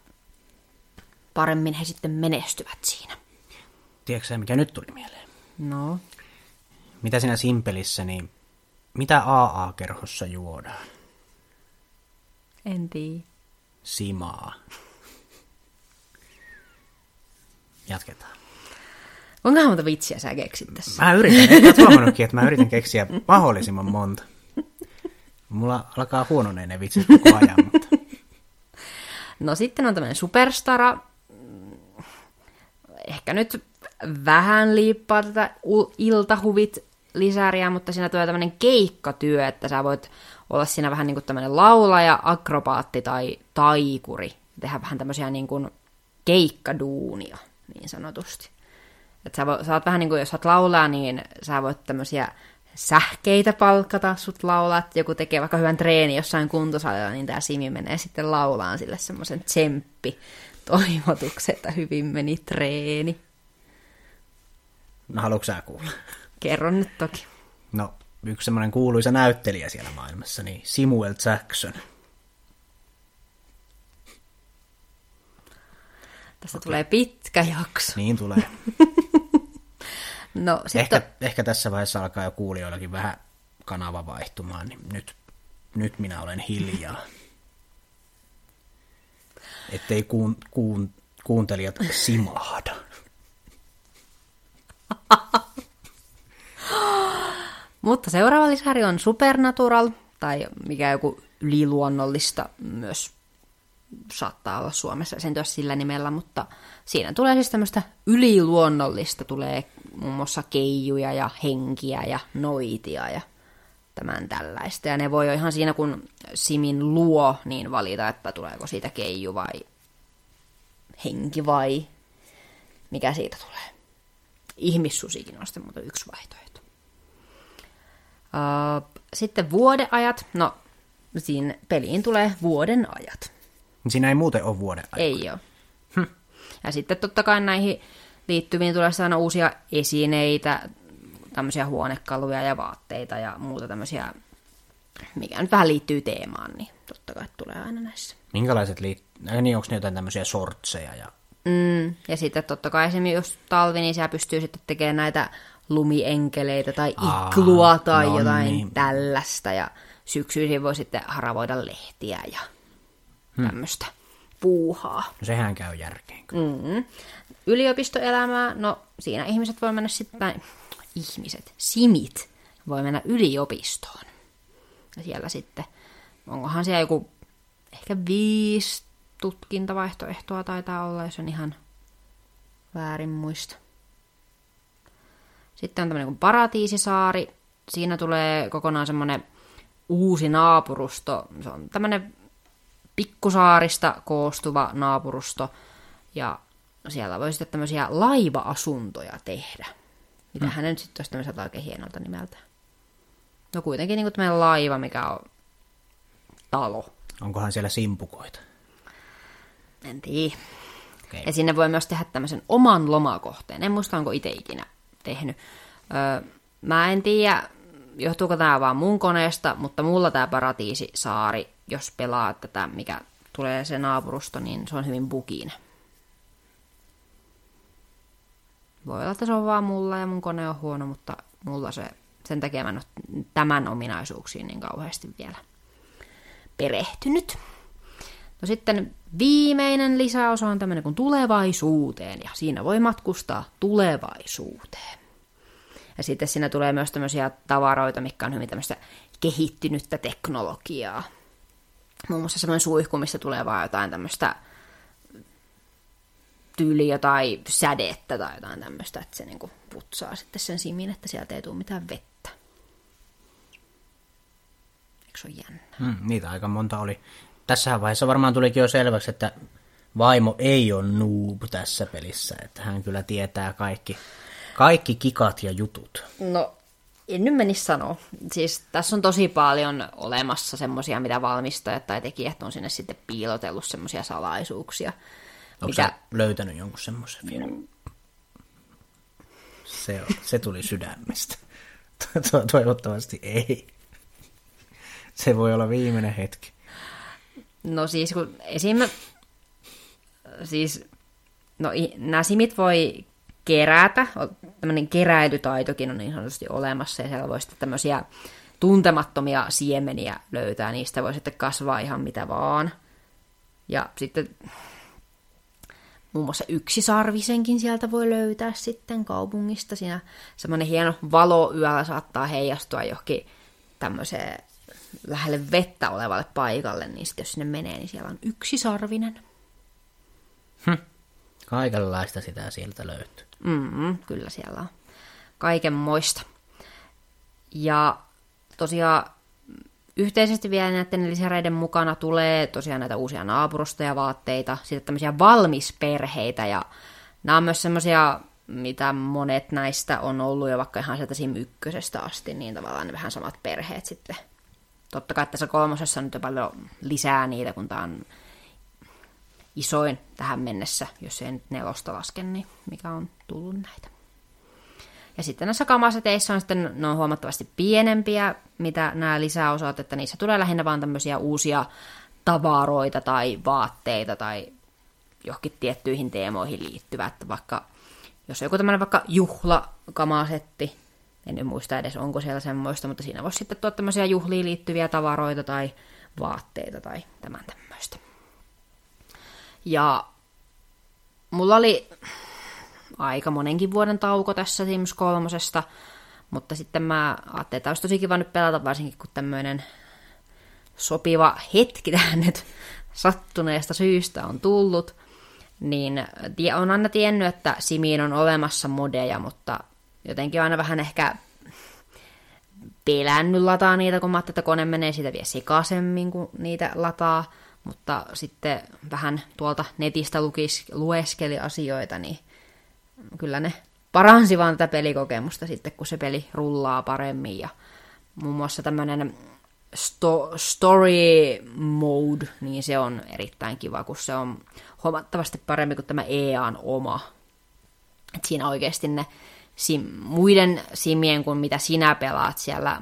paremmin he sitten menestyvät siinä. Tiedätkö mikä nyt tuli mieleen? No, Mitä siinä Simpelissä, niin mitä AA-kerhossa juodaan? en tiedä. Simaa. Jatketaan. Kuinka monta vitsiä sä keksit tässä? Mä yritän, et huomannutkin, että mä yritän keksiä mahdollisimman monta. Mulla alkaa huononeen ne vitsit koko ajan, mutta... No sitten on tämmöinen superstara. Ehkä nyt vähän liippaa tätä iltahuvit lisäriä, mutta siinä tulee tämmöinen keikkatyö, että sä voit olla siinä vähän niin kuin tämmöinen laulaja, akrobaatti tai taikuri. Tehdä vähän tämmöisiä niin kuin keikkaduunia, niin sanotusti. Että sä, vo, sä oot vähän niin kuin, jos sä oot laulaa, niin sä voit tämmöisiä sähkeitä palkata, sut laulat, joku tekee vaikka hyvän treeni jossain kuntosalilla, niin tämä Simi menee sitten laulaan sille semmoisen tsemppi toivotuksen, että hyvin meni treeni. No haluatko sä kuulla? Kerron nyt toki. No, yksi semmoinen kuuluisa näyttelijä siellä maailmassa, niin Samuel Jackson. Tästä okay. tulee pitkä jakso. Niin tulee. *laughs* no, sitten... ehkä, ehkä tässä vaiheessa alkaa jo kuulijoillakin vähän kanava vaihtumaan, niin nyt, nyt minä olen hiljaa. Ettei kuun, kuun, kuuntelijat simahda. *laughs* Mutta seuraava lisäri on Supernatural, tai mikä joku yliluonnollista myös saattaa olla Suomessa esiintyä sillä nimellä, mutta siinä tulee siis tämmöistä yliluonnollista, tulee muun muassa keijuja ja henkiä ja noitia ja tämän tällaista. Ja ne voi jo ihan siinä, kun Simin luo, niin valita, että tuleeko siitä keiju vai henki vai mikä siitä tulee. Ihmissusikin on sitten mutta yksi vaihtoehto. Sitten vuodeajat. No, siinä peliin tulee vuoden ajat. Siinä ei muuten ole vuoden aikoja. Ei ole. Hm. Ja sitten totta kai näihin liittyviin tulee aina uusia esineitä, tämmöisiä huonekaluja ja vaatteita ja muuta tämmöisiä, mikä nyt vähän liittyy teemaan, niin totta kai tulee aina näissä. Minkälaiset liittyy? Niin onko ne jotain tämmöisiä sortseja? Ja... Mm, ja sitten totta kai esimerkiksi jos talvi, niin siellä pystyy sitten tekemään näitä lumienkeleitä tai iklua Aa, tai no jotain niin. tällaista. Ja syksyisin voi sitten haravoida lehtiä ja. Tämmöistä puuhaa. No sehän käy järkeen. Mm. Yliopistoelämää, no siinä ihmiset voi mennä sitten, ihmiset, simit, voi mennä yliopistoon. Ja siellä sitten, onkohan siellä joku ehkä viisi tutkintavaihtoehtoa taitaa olla, jos on ihan väärin muista. Sitten on tämmöinen kuin Paratiisisaari. Siinä tulee kokonaan semmoinen uusi naapurusto. Se on tämmöinen pikkusaarista koostuva naapurusto. Ja siellä voi sitten tämmöisiä laiva-asuntoja tehdä. Mitä hmm. nyt sitten olisi tämmöiseltä oikein hienolta nimeltä. No kuitenkin niin kuin tämmöinen laiva, mikä on talo. Onkohan siellä simpukoita? En tiedä. Okay. Ja sinne voi myös tehdä tämmöisen oman lomakohteen. En muista, onko itse ikinä tehnyt. Öö, mä en tiedä, johtuuko tämä vaan mun koneesta, mutta mulla tämä Paratiisisaari, jos pelaa tätä, mikä tulee se naapurusto, niin se on hyvin bugine. Voi olla, että se on vaan mulla ja mun kone on huono, mutta mulla se, sen takia mä en ole tämän ominaisuuksiin niin kauheasti vielä perehtynyt. No sitten viimeinen lisäosa on tämmöinen kuin tulevaisuuteen, ja siinä voi matkustaa tulevaisuuteen. Ja sitten siinä tulee myös tämmöisiä tavaroita, mikä on hyvin tämmöistä kehittynyttä teknologiaa. Muun muassa semmoinen suihku, missä tulee vaan jotain tämmöistä tyyli jotain sädettä tai jotain tämmöistä, että se niinku putsaa sitten sen simin, että sieltä ei tule mitään vettä. Eikö se ole jännä? Hmm, niitä aika monta oli. Tässä vaiheessa varmaan tulikin jo selväksi, että vaimo ei ole noob tässä pelissä, että hän kyllä tietää kaikki kaikki kikat ja jutut. No, en nyt menisi sanoa. Siis tässä on tosi paljon olemassa semmoisia, mitä valmistajat tai tekijät on sinne sitten piilotellut semmoisia salaisuuksia. Onko mikä... löytänyt jonkun semmoisen vielä? Mm. Se, se tuli sydämestä. Toivottavasti ei. Se voi olla viimeinen hetki. No siis kun esim. Siis, no nämä simit voi kerätä. Tämmöinen keräilytaitokin on niin sanotusti olemassa ja siellä voi sitten tämmöisiä tuntemattomia siemeniä löytää. Niistä voi sitten kasvaa ihan mitä vaan. Ja sitten muun muassa yksisarvisenkin sieltä voi löytää sitten kaupungista. Siinä semmoinen hieno valo yöllä saattaa heijastua johonkin tämmöiseen lähelle vettä olevalle paikalle, niin sitten jos sinne menee, niin siellä on yksisarvinen. Hm. Kaikenlaista sitä sieltä löytyy. Mm, kyllä siellä on kaikenmoista. Ja tosiaan yhteisesti vielä näiden lisäreiden mukana tulee tosiaan näitä uusia naapurustajavaatteita, sitten tämmöisiä valmisperheitä ja nämä on myös semmoisia, mitä monet näistä on ollut jo vaikka ihan sieltä Sim ykkösestä asti, niin tavallaan ne vähän samat perheet sitten. Totta kai tässä kolmosessa on nyt jo paljon lisää niitä, kun tämä on isoin tähän mennessä, jos ei nyt nelosta laske, niin mikä on tullut näitä. Ja sitten näissä kamaseteissa on sitten, ne on huomattavasti pienempiä, mitä nämä lisäosat, että niissä tulee lähinnä vaan tämmöisiä uusia tavaroita tai vaatteita tai johonkin tiettyihin teemoihin liittyvät, vaikka jos on joku tämmöinen vaikka juhlakamasetti, en nyt muista edes onko siellä semmoista, mutta siinä voisi sitten tuoda tämmöisiä juhliin liittyviä tavaroita tai vaatteita tai tämän tämmöistä. Ja mulla oli aika monenkin vuoden tauko tässä Sims 3, mutta sitten mä ajattelin, että olisi tosi kiva nyt pelata, varsinkin kun tämmöinen sopiva hetki *laughs* tähän nyt sattuneesta syystä on tullut. Niin on aina tiennyt, että Simiin on olemassa modeja, mutta jotenkin aina vähän ehkä pelännyt lataa niitä, kun mä ajattelin, että kone menee siitä vielä sekaisemmin, kun niitä lataa. Mutta sitten vähän tuolta netistä lukis, lueskeli asioita, niin kyllä ne paransi vaan tätä pelikokemusta sitten, kun se peli rullaa paremmin. Ja muun muassa tämmöinen sto- story mode, niin se on erittäin kiva, kun se on huomattavasti parempi kuin tämä EAN oma. Et siinä oikeasti ne sim- muiden simien kuin mitä sinä pelaat siellä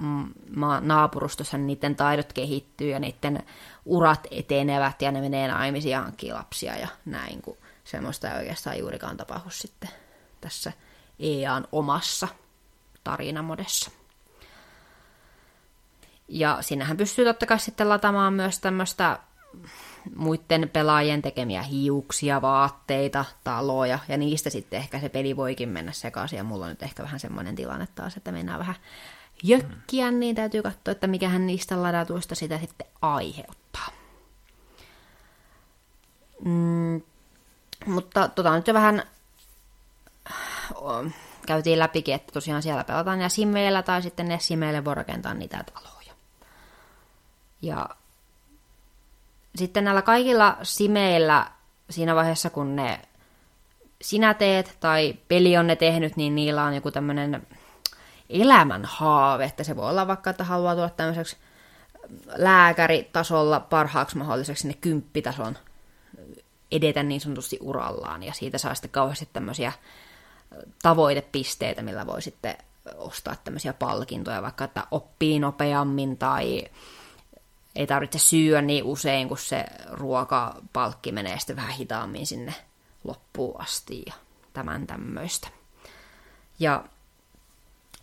ma- naapurustossa, niin niiden taidot kehittyy ja niiden urat etenevät ja ne menee naimisiin ja hankkii lapsia ja näin, kun semmoista ei oikeastaan juurikaan tapahdu sitten tässä EAN omassa tarinamodessa. Ja sinähän pystyy totta kai sitten lataamaan myös tämmöistä muiden pelaajien tekemiä hiuksia, vaatteita, taloja, ja niistä sitten ehkä se peli voikin mennä sekaisin, ja mulla on nyt ehkä vähän semmoinen tilanne taas, että mennään vähän jökkiä, niin täytyy katsoa, että mikähän niistä ladatuista sitä sitten aiheuttaa. Mm, mutta tota nyt jo vähän käytiin läpikin, että tosiaan siellä pelataan ja simeillä tai sitten ne simeille voi rakentaa niitä taloja. Ja sitten näillä kaikilla simeillä siinä vaiheessa, kun ne sinä teet tai peli on ne tehnyt, niin niillä on joku tämmöinen elämänhaave, että se voi olla vaikka, että haluaa tulla tämmöiseksi lääkäritasolla parhaaksi mahdolliseksi sinne kymppitason edetä niin sanotusti urallaan, ja siitä saa sitten kauheasti tämmöisiä tavoitepisteitä, millä voi sitten ostaa tämmöisiä palkintoja, vaikka että oppii nopeammin tai ei tarvitse syödä niin usein, kun se ruokapalkki menee sitten vähän hitaammin sinne loppuun asti ja tämän tämmöistä. Ja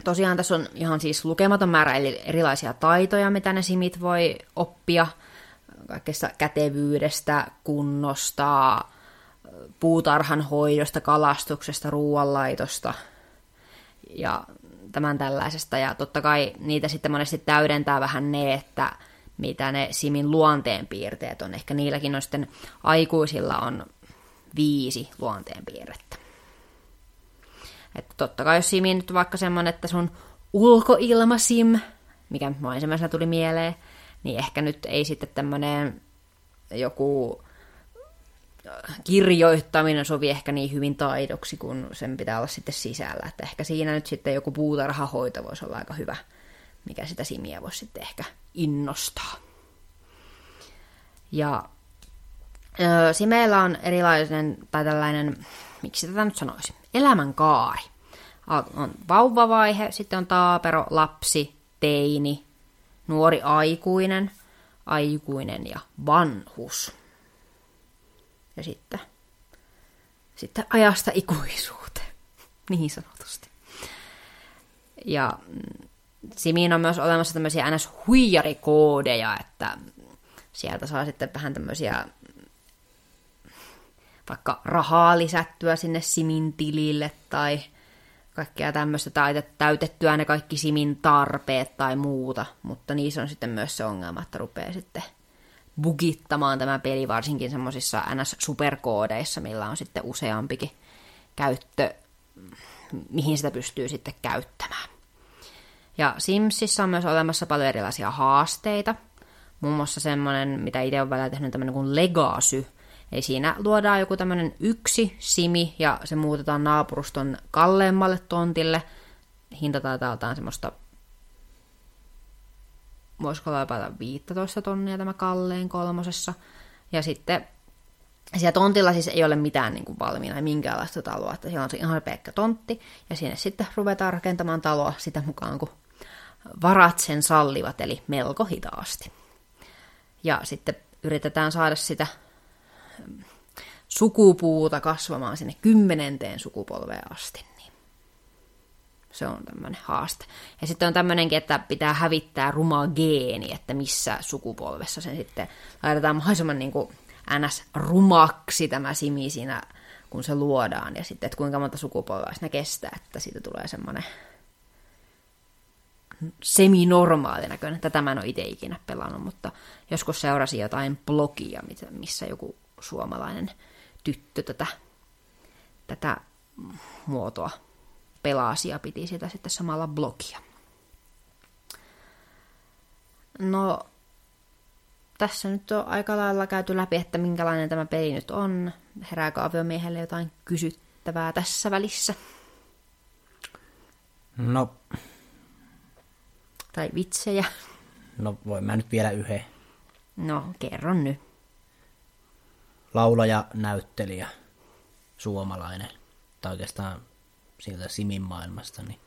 tosiaan tässä on ihan siis lukematon määrä erilaisia taitoja, mitä ne simit voi oppia, kaikesta kätevyydestä, kunnosta, puutarhan hoidosta, kalastuksesta, ruoanlaitosta ja tämän tällaisesta. Ja totta kai niitä sitten monesti täydentää vähän ne, että mitä ne Simin luonteenpiirteet on. Ehkä niilläkin on sitten aikuisilla on viisi luonteenpiirrettä. Että totta kai jos Simi nyt vaikka semmoinen, että sun ulkoilma Sim, mikä mua ensimmäisenä tuli mieleen, niin ehkä nyt ei sitten tämmöinen joku kirjoittaminen sovi ehkä niin hyvin taidoksi, kun sen pitää olla sitten sisällä. Että ehkä siinä nyt sitten joku puutarhahoito voisi olla aika hyvä, mikä sitä simiä voisi sitten ehkä innostaa. Ja simeillä on erilainen, tai tällainen, miksi tätä nyt sanoisi, elämänkaari. On vauvavaihe, sitten on taapero, lapsi, teini, nuori aikuinen, aikuinen ja vanhus ja sitten, sitten ajasta ikuisuuteen, *laughs* niin sanotusti. Ja mm, Simiin on myös olemassa tämmöisiä ns. huijarikoodeja, että sieltä saa sitten vähän tämmöisiä vaikka rahaa lisättyä sinne Simin tilille tai kaikkea tämmöistä, tai täytettyä ne kaikki Simin tarpeet tai muuta, mutta niissä on sitten myös se ongelma, että rupeaa sitten bugittamaan tämä peli, varsinkin semmoisissa NS-superkoodeissa, millä on sitten useampikin käyttö, mihin sitä pystyy sitten käyttämään. Ja Simsissä on myös olemassa paljon erilaisia haasteita. Muun muassa semmoinen, mitä itse olen välillä tehnyt, tämmöinen kuin Legacy. Eli siinä luodaan joku tämmöinen yksi simi ja se muutetaan naapuruston kalleimmalle tontille. Hinta taitaa olla semmoista, voisiko olla jopa 15 tonnia tämä kalleen kolmosessa. Ja sitten siellä tontilla siis ei ole mitään niin kuin valmiina, minkäänlaista taloa, että siellä on se ihan pelkkä tontti, ja sinne sitten ruvetaan rakentamaan taloa sitä mukaan, kun varat sen sallivat, eli melko hitaasti. Ja sitten yritetään saada sitä sukupuuta kasvamaan sinne kymmenenteen sukupolveen asti. Niin se on tämmöinen haaste. Ja sitten on tämmöinenkin, että pitää hävittää ruma geeni, että missä sukupolvessa sen sitten laitetaan mahdollisimman niin kuin ns. rumaksi tämä simi siinä, kun se luodaan. Ja sitten, että kuinka monta sukupolvea siinä kestää, että siitä tulee semmoinen semi-normaali näköinen. Tätä mä en ole itse ikinä pelannut, mutta joskus seurasin jotain blogia, missä joku suomalainen tyttö tätä, tätä muotoa pelasi ja piti sitä sitten samalla blogia. No, tässä nyt on aika lailla käyty läpi, että minkälainen tämä peli nyt on. Herääkö aviomiehelle jotain kysyttävää tässä välissä? No, Tai vitsejä? no voin mä nyt vielä yhden. No, kerron nyt. Laulaja, näyttelijä, suomalainen, tai oikeastaan sieltä Simin maailmasta, niin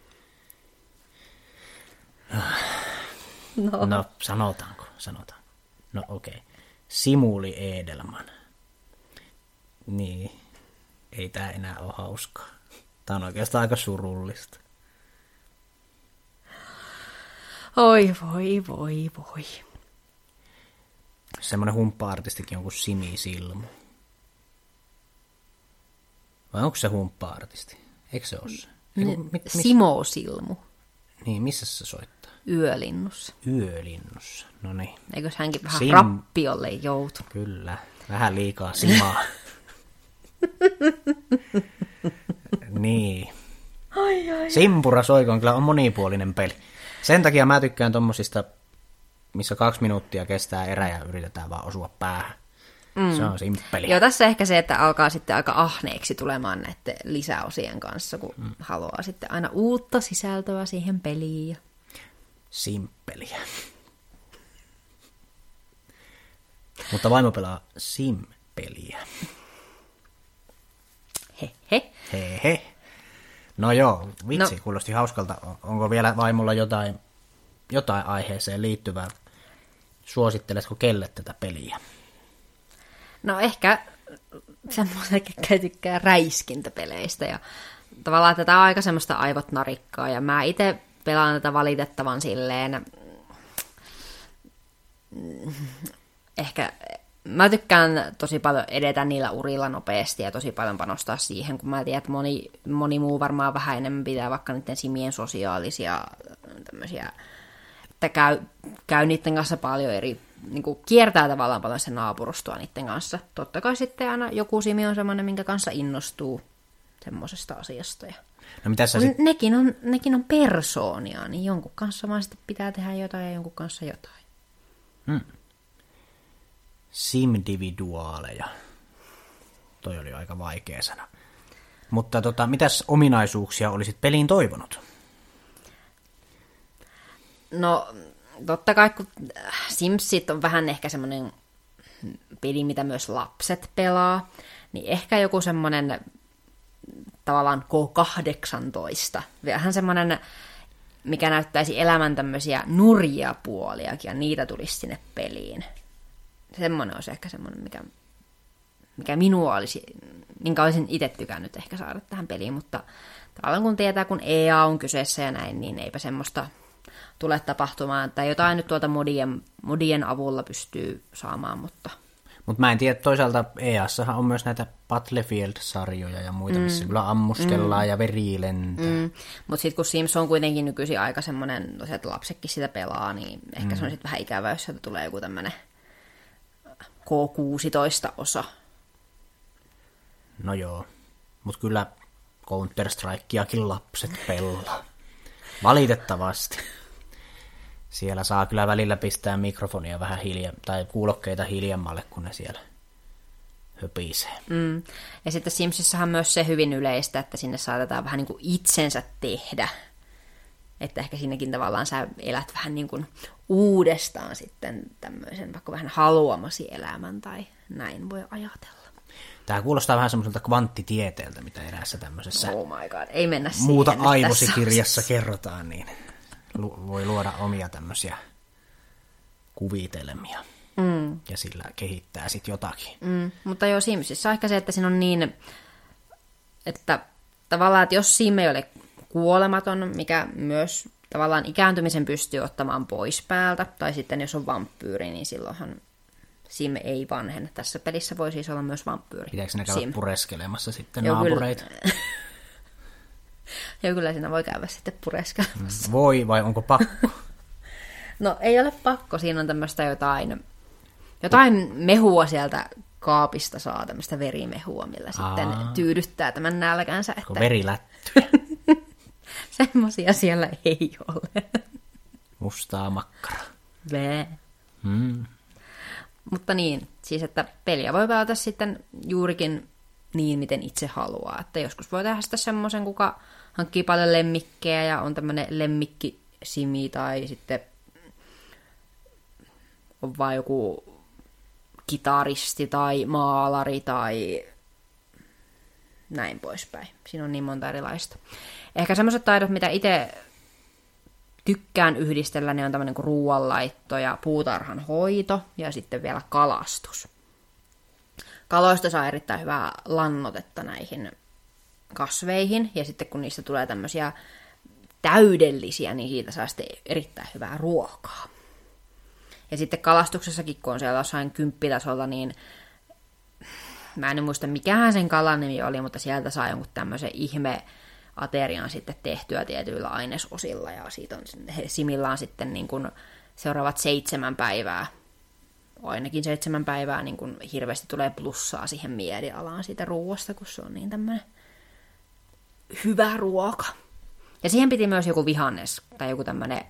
*sighs* No. no sanotaanko, sanotaanko. No okei. Okay. Simuli Edelman. Niin, ei tää enää ole hauskaa. Tää on oikeastaan aika surullista. Oi voi, voi, voi. Semmonen humppa-artistikin on kuin Simi Silmu. Vai onko se humppa-artisti? Eikö se ole se? Eiku, mit, mis, Simo Silmu, niin, missä se soittaa? yölinnussa. Yölinnussa. No niin, Eikös hänkin vähän Sim- rappiolle joutu? kyllä. Vähän liikaa simaa. *laughs* niin. Ai, ai. Simpura soikoon kyllä on monipuolinen peli. Sen takia mä tykkään tommosista, missä kaksi minuuttia kestää erä ja yritetään vaan osua päähän. Mm. Se on simppeli. Joo, tässä ehkä se, että alkaa sitten aika ahneeksi tulemaan näiden lisäosien kanssa, kun mm. haluaa sitten aina uutta sisältöä siihen peliin. Simppeliä. Mutta vaimo pelaa simpeliä. He he. He he. No joo, vitsi, no. kuulosti hauskalta. On- Onko vielä vaimolla jotain, jotain aiheeseen liittyvää? Suositteletko kelle tätä peliä? No ehkä semmoinen, ketkä tykkää räiskintäpeleistä ja tavallaan tätä on aika semmoista aivot narikkaa ja mä itse pelaan tätä valitettavan silleen mm, ehkä mä tykkään tosi paljon edetä niillä urilla nopeasti ja tosi paljon panostaa siihen, kun mä tiedän, että moni, moni muu varmaan vähän enemmän pitää vaikka niiden simien sosiaalisia tämmöisiä, että käy, käy niiden kanssa paljon eri, niin kuin kiertää tavallaan paljon se naapurustoa niiden kanssa. Totta kai sitten aina joku simi on semmoinen, minkä kanssa innostuu semmoisesta asiasta. Ja No mitä sä sit, nekin, on, nekin on persoonia, niin jonkun kanssa vaan sitten pitää tehdä jotain ja jonkun kanssa jotain. simdividuaaleja? Toi oli aika vaikea sana. Mutta tota, mitäs ominaisuuksia olisit peliin toivonut? No, totta kai kun äh, Simsit on vähän ehkä semmoinen peli, mitä myös lapset pelaa, niin ehkä joku semmoinen tavallaan K18, vähän semmoinen, mikä näyttäisi elämän tämmöisiä nurjia puoliakin, ja niitä tulisi sinne peliin. Semmoinen olisi ehkä semmoinen, mikä, mikä minua olisi, minkä olisin itse tykännyt ehkä saada tähän peliin, mutta tavallaan kun tietää, kun EA on kyseessä ja näin, niin eipä semmoista tule tapahtumaan, että jotain nyt tuolta modien, modien avulla pystyy saamaan, mutta Mutta mä en tiedä, toisaalta EASsahan on myös näitä Battlefield-sarjoja ja muita, missä kyllä ammustellaan mm. ja veri lentää. Mm. Mm. Mutta sitten kun Sims on kuitenkin nykyisin aika semmoinen, että lapsetkin sitä pelaa, niin ehkä mm. se on sitten vähän ikävää, jos sieltä tulee joku tämmöinen K16-osa. No joo, mutta kyllä Counter-Strikeakin lapset pelaa. Valitettavasti. Siellä saa kyllä välillä pistää mikrofonia vähän hiljaa, tai kuulokkeita hiljemmalle, kun ne siellä höpisee. Mm. Ja sitten Simsissahan myös se hyvin yleistä, että sinne saatetaan vähän niin kuin itsensä tehdä. Että ehkä siinäkin tavallaan sä elät vähän niin kuin uudestaan sitten tämmöisen vaikka vähän haluamasi elämän tai näin voi ajatella. Tämä kuulostaa vähän semmoiselta kvanttitieteeltä, mitä eräässä tämmöisessä Oh my god, ei mennä siihen muuta aivosikirjassa kerrotaan, niin voi luoda omia tämmöisiä kuvitelmia. Mm. Ja sillä kehittää sitten jotakin. Mm, mutta joo, Simsissä on ehkä se, että siinä on niin, että tavallaan, että jos Sim ei ole kuolematon, mikä myös tavallaan ikääntymisen pystyy ottamaan pois päältä, tai sitten jos on vampyyri, niin silloinhan Sim ei vanhene. Tässä pelissä voi siis olla myös vampyyri. Pitääkö ne käydä Sim. pureskelemassa sitten Joo, kyllä. *laughs* *laughs* Joo, kyllä siinä voi käydä sitten pureskelemassa. Voi vai onko pakko? *laughs* No ei ole pakko, siinä on tämmöistä jotain, jotain mehua sieltä kaapista saa, tämmöistä verimehua, millä sitten Aa. tyydyttää tämän nälkänsä, että verilättyjä? *laughs* semmoisia siellä ei ole. Mustaa makkara. Vee. Mm. Mutta niin, siis että peliä voi pelata sitten juurikin niin, miten itse haluaa. Että joskus voi tehdä sitten semmoisen, kuka hankkii paljon lemmikkejä ja on tämmöinen lemmikkisimi tai sitten on vaan joku kitaristi tai maalari tai näin poispäin. Siinä on niin monta erilaista. Ehkä semmoiset taidot, mitä itse tykkään yhdistellä, niin on tämmöinen kuin ruoanlaitto ja puutarhan hoito ja sitten vielä kalastus. Kaloista saa erittäin hyvää lannotetta näihin kasveihin ja sitten kun niistä tulee tämmöisiä täydellisiä, niin siitä saa sitten erittäin hyvää ruokaa. Ja sitten kalastuksessakin, kun on siellä jossain kymppitasolla, niin mä en muista mikähän sen kalan nimi oli, mutta sieltä saa jonkun tämmöisen ihme aterian sitten tehtyä tietyillä ainesosilla ja siitä on, on sitten niin kuin seuraavat seitsemän päivää, ainakin seitsemän päivää niin kuin hirveästi tulee plussaa siihen mielialaan siitä ruoasta, kun se on niin tämmöinen hyvä ruoka. Ja siihen piti myös joku vihannes tai joku tämmöinen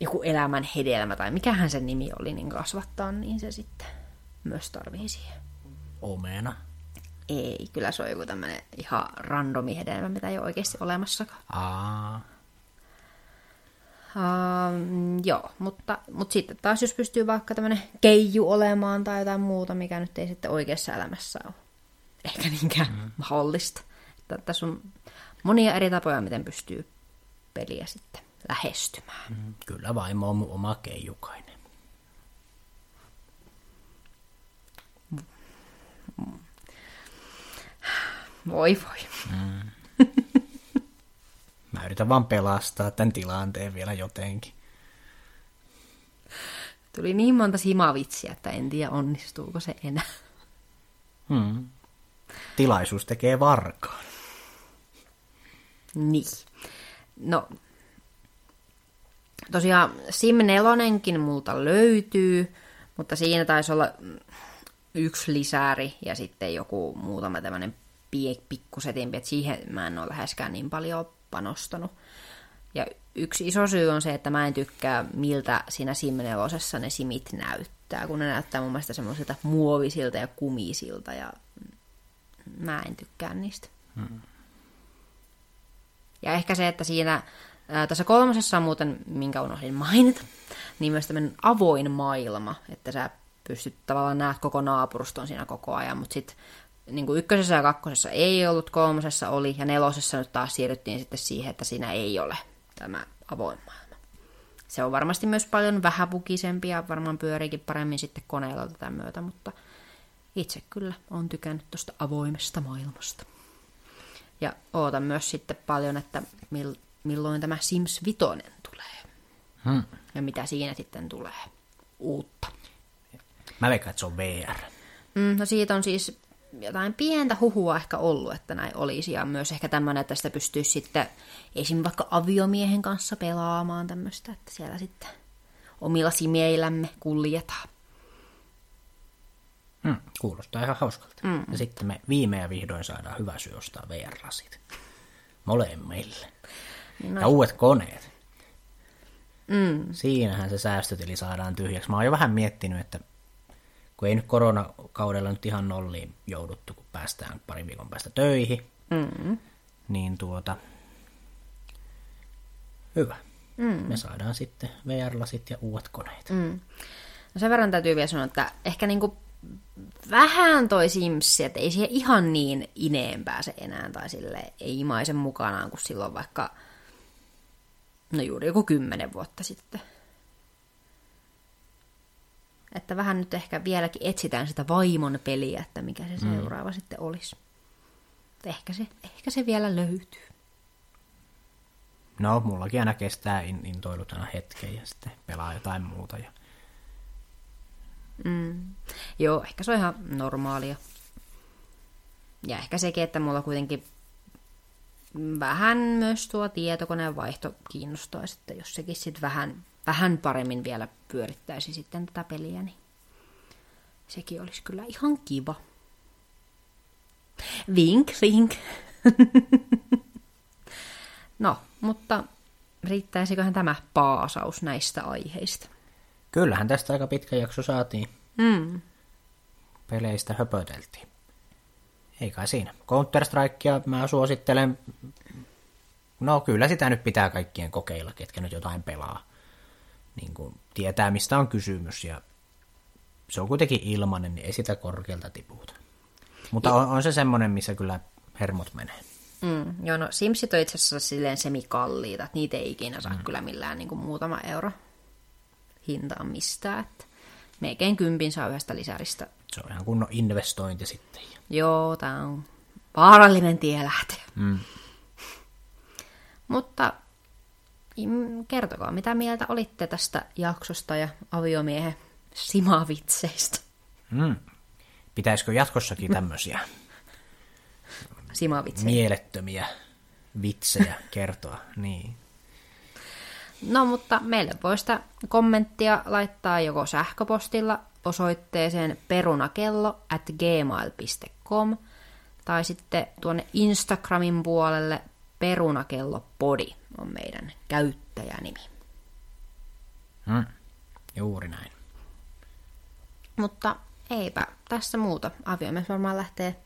joku elämän hedelmä tai mikähän sen nimi oli, niin kasvattaa, niin se sitten myös tarvii siihen. Omena. Ei, kyllä se on joku tämmöinen ihan randomi hedelmä, mitä ei ole oikeasti olemassakaan. Aa. Um, joo, mutta, mutta sitten taas jos pystyy vaikka tämmöinen keiju olemaan tai jotain muuta, mikä nyt ei sitten oikeassa elämässä ole ehkä niinkään mm. mahdollista. Että tässä on monia eri tapoja, miten pystyy peliä sitten lähestymään. Mm, Kyllä vaimo on oma keijukainen. Voi voi. Mä yritän vaan pelastaa tämän tilanteen vielä jotenkin. Tuli niin monta simavitsiä, että en tiedä onnistuuko se enää. Hmm. Tilaisuus tekee varkaan. Niin. No, tosiaan Sim 4 multa löytyy, mutta siinä taisi olla yksi lisääri ja sitten joku muutama tämmöinen pikkusetimpi, että siihen mä en ole läheskään niin paljon panostanut. Ja yksi iso syy on se, että mä en tykkää, miltä siinä Sim 4 ne simit näyttää, kun ne näyttää mun mielestä semmoisilta muovisilta ja kumisilta ja mä en tykkää niistä. Ja ehkä se, että siinä ää, tässä kolmosessa on muuten, minkä unohdin mainita, niin myös tämmöinen avoin maailma, että sä pystyt tavallaan näet koko naapuruston siinä koko ajan, mutta sitten niin kuin ykkösessä ja kakkosessa ei ollut, kolmosessa oli, ja nelosessa nyt taas siirryttiin sitten siihen, että siinä ei ole tämä avoin maailma. Se on varmasti myös paljon vähäpukisempi ja varmaan pyöriikin paremmin sitten koneella tätä myötä, mutta itse kyllä on tykännyt tuosta avoimesta maailmasta. Ja ootan myös sitten paljon, että mil, milloin tämä Sims 5 tulee. Hmm. Ja mitä siinä sitten tulee uutta. Mä veikkaan, että se on VR. Mm, no siitä on siis jotain pientä huhua ehkä ollut, että näin olisi. Ja myös ehkä tämmöinen, että sitä pystyisi sitten esim. vaikka aviomiehen kanssa pelaamaan tämmöistä, että siellä sitten omilla simeillämme kuljetaan. Hmm. Kuulostaa ihan hauskalta. Mm. Ja sitten me viime ja vihdoin saadaan hyvä syy ostaa VR-lasit. molemmille. Niin Ja uudet koneet. Mm. Siinähän se säästötili saadaan tyhjäksi. Mä oon jo vähän miettinyt, että kun ei nyt koronakaudella nyt ihan nolliin jouduttu, kun päästään parin viikon päästä töihin, mm. niin tuota, hyvä. Mm. Me saadaan sitten VR-lasit ja uudet koneet. Mm. No sen verran täytyy vielä sanoa, että ehkä niinku vähän toi Sims, että ei siihen ihan niin ineen pääse enää, tai sille ei imaisen mukanaan kuin silloin vaikka, no juuri joku kymmenen vuotta sitten. Että vähän nyt ehkä vieläkin etsitään sitä vaimon peliä, että mikä se seuraava mm. sitten olisi. Ehkä se, ehkä se vielä löytyy. No, mullakin aina kestää in, intoilut aina hetken ja sitten pelaa jotain muuta. Ja... Mm. Joo, ehkä se on ihan normaalia. Ja ehkä sekin, että mulla kuitenkin vähän myös tuo tietokoneen vaihto kiinnostaisi, että jos sekin sitten vähän, vähän paremmin vielä pyörittäisi sitten tätä peliä, niin sekin olisi kyllä ihan kiva. Vink, vink. no, mutta riittäisiköhän tämä paasaus näistä aiheista? Kyllähän tästä aika pitkä jakso saatiin. Mm. Peleistä höpöteltiin. Ei kai siinä. Counter-Strikea mä suosittelen. No kyllä sitä nyt pitää kaikkien kokeilla, ketkä nyt jotain pelaa. Niin kuin tietää, mistä on kysymys ja se on kuitenkin ilmanen, niin ei sitä korkealta tiputa. Mutta on, on se semmoinen, missä kyllä hermot menee. Mm, joo, no Simsit on itse asiassa silleen semikalliita, että niitä ei ikinä saa mm. kyllä millään niin kuin muutama euro hintaan mistään. Että melkein kympin saa yhdestä lisäristä. Se on ihan kunnon investointi sitten. Joo, tämä on vaarallinen tie lähteä. Mm. Mutta kertokaa, mitä mieltä olitte tästä jaksosta ja aviomiehen simavitseistä. Mm. Pitäisikö jatkossakin tämmöisiä simavitsejä? Mielettömiä vitsejä kertoa, niin. No, mutta meille voi sitä kommenttia laittaa joko sähköpostilla osoitteeseen perunakello at gmail.com tai sitten tuonne Instagramin puolelle perunakellopodi on meidän käyttäjänimi. Hmm, juuri näin. Mutta eipä tässä muuta. Aviomies varmaan lähtee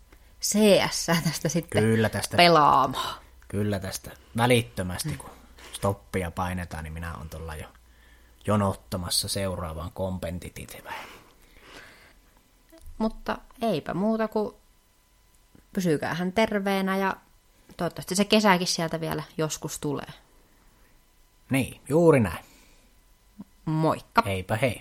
CS tästä sitten Kyllä tästä, pelaamaan. Kyllä tästä välittömästi, kun stoppia painetaan, niin minä olen tuolla jo jonottamassa seuraavaan kompentititivään. Mutta eipä muuta kuin pysykäähän terveenä ja toivottavasti se kesäkin sieltä vielä joskus tulee. Niin, juuri näin. Moikka. Heipä hei.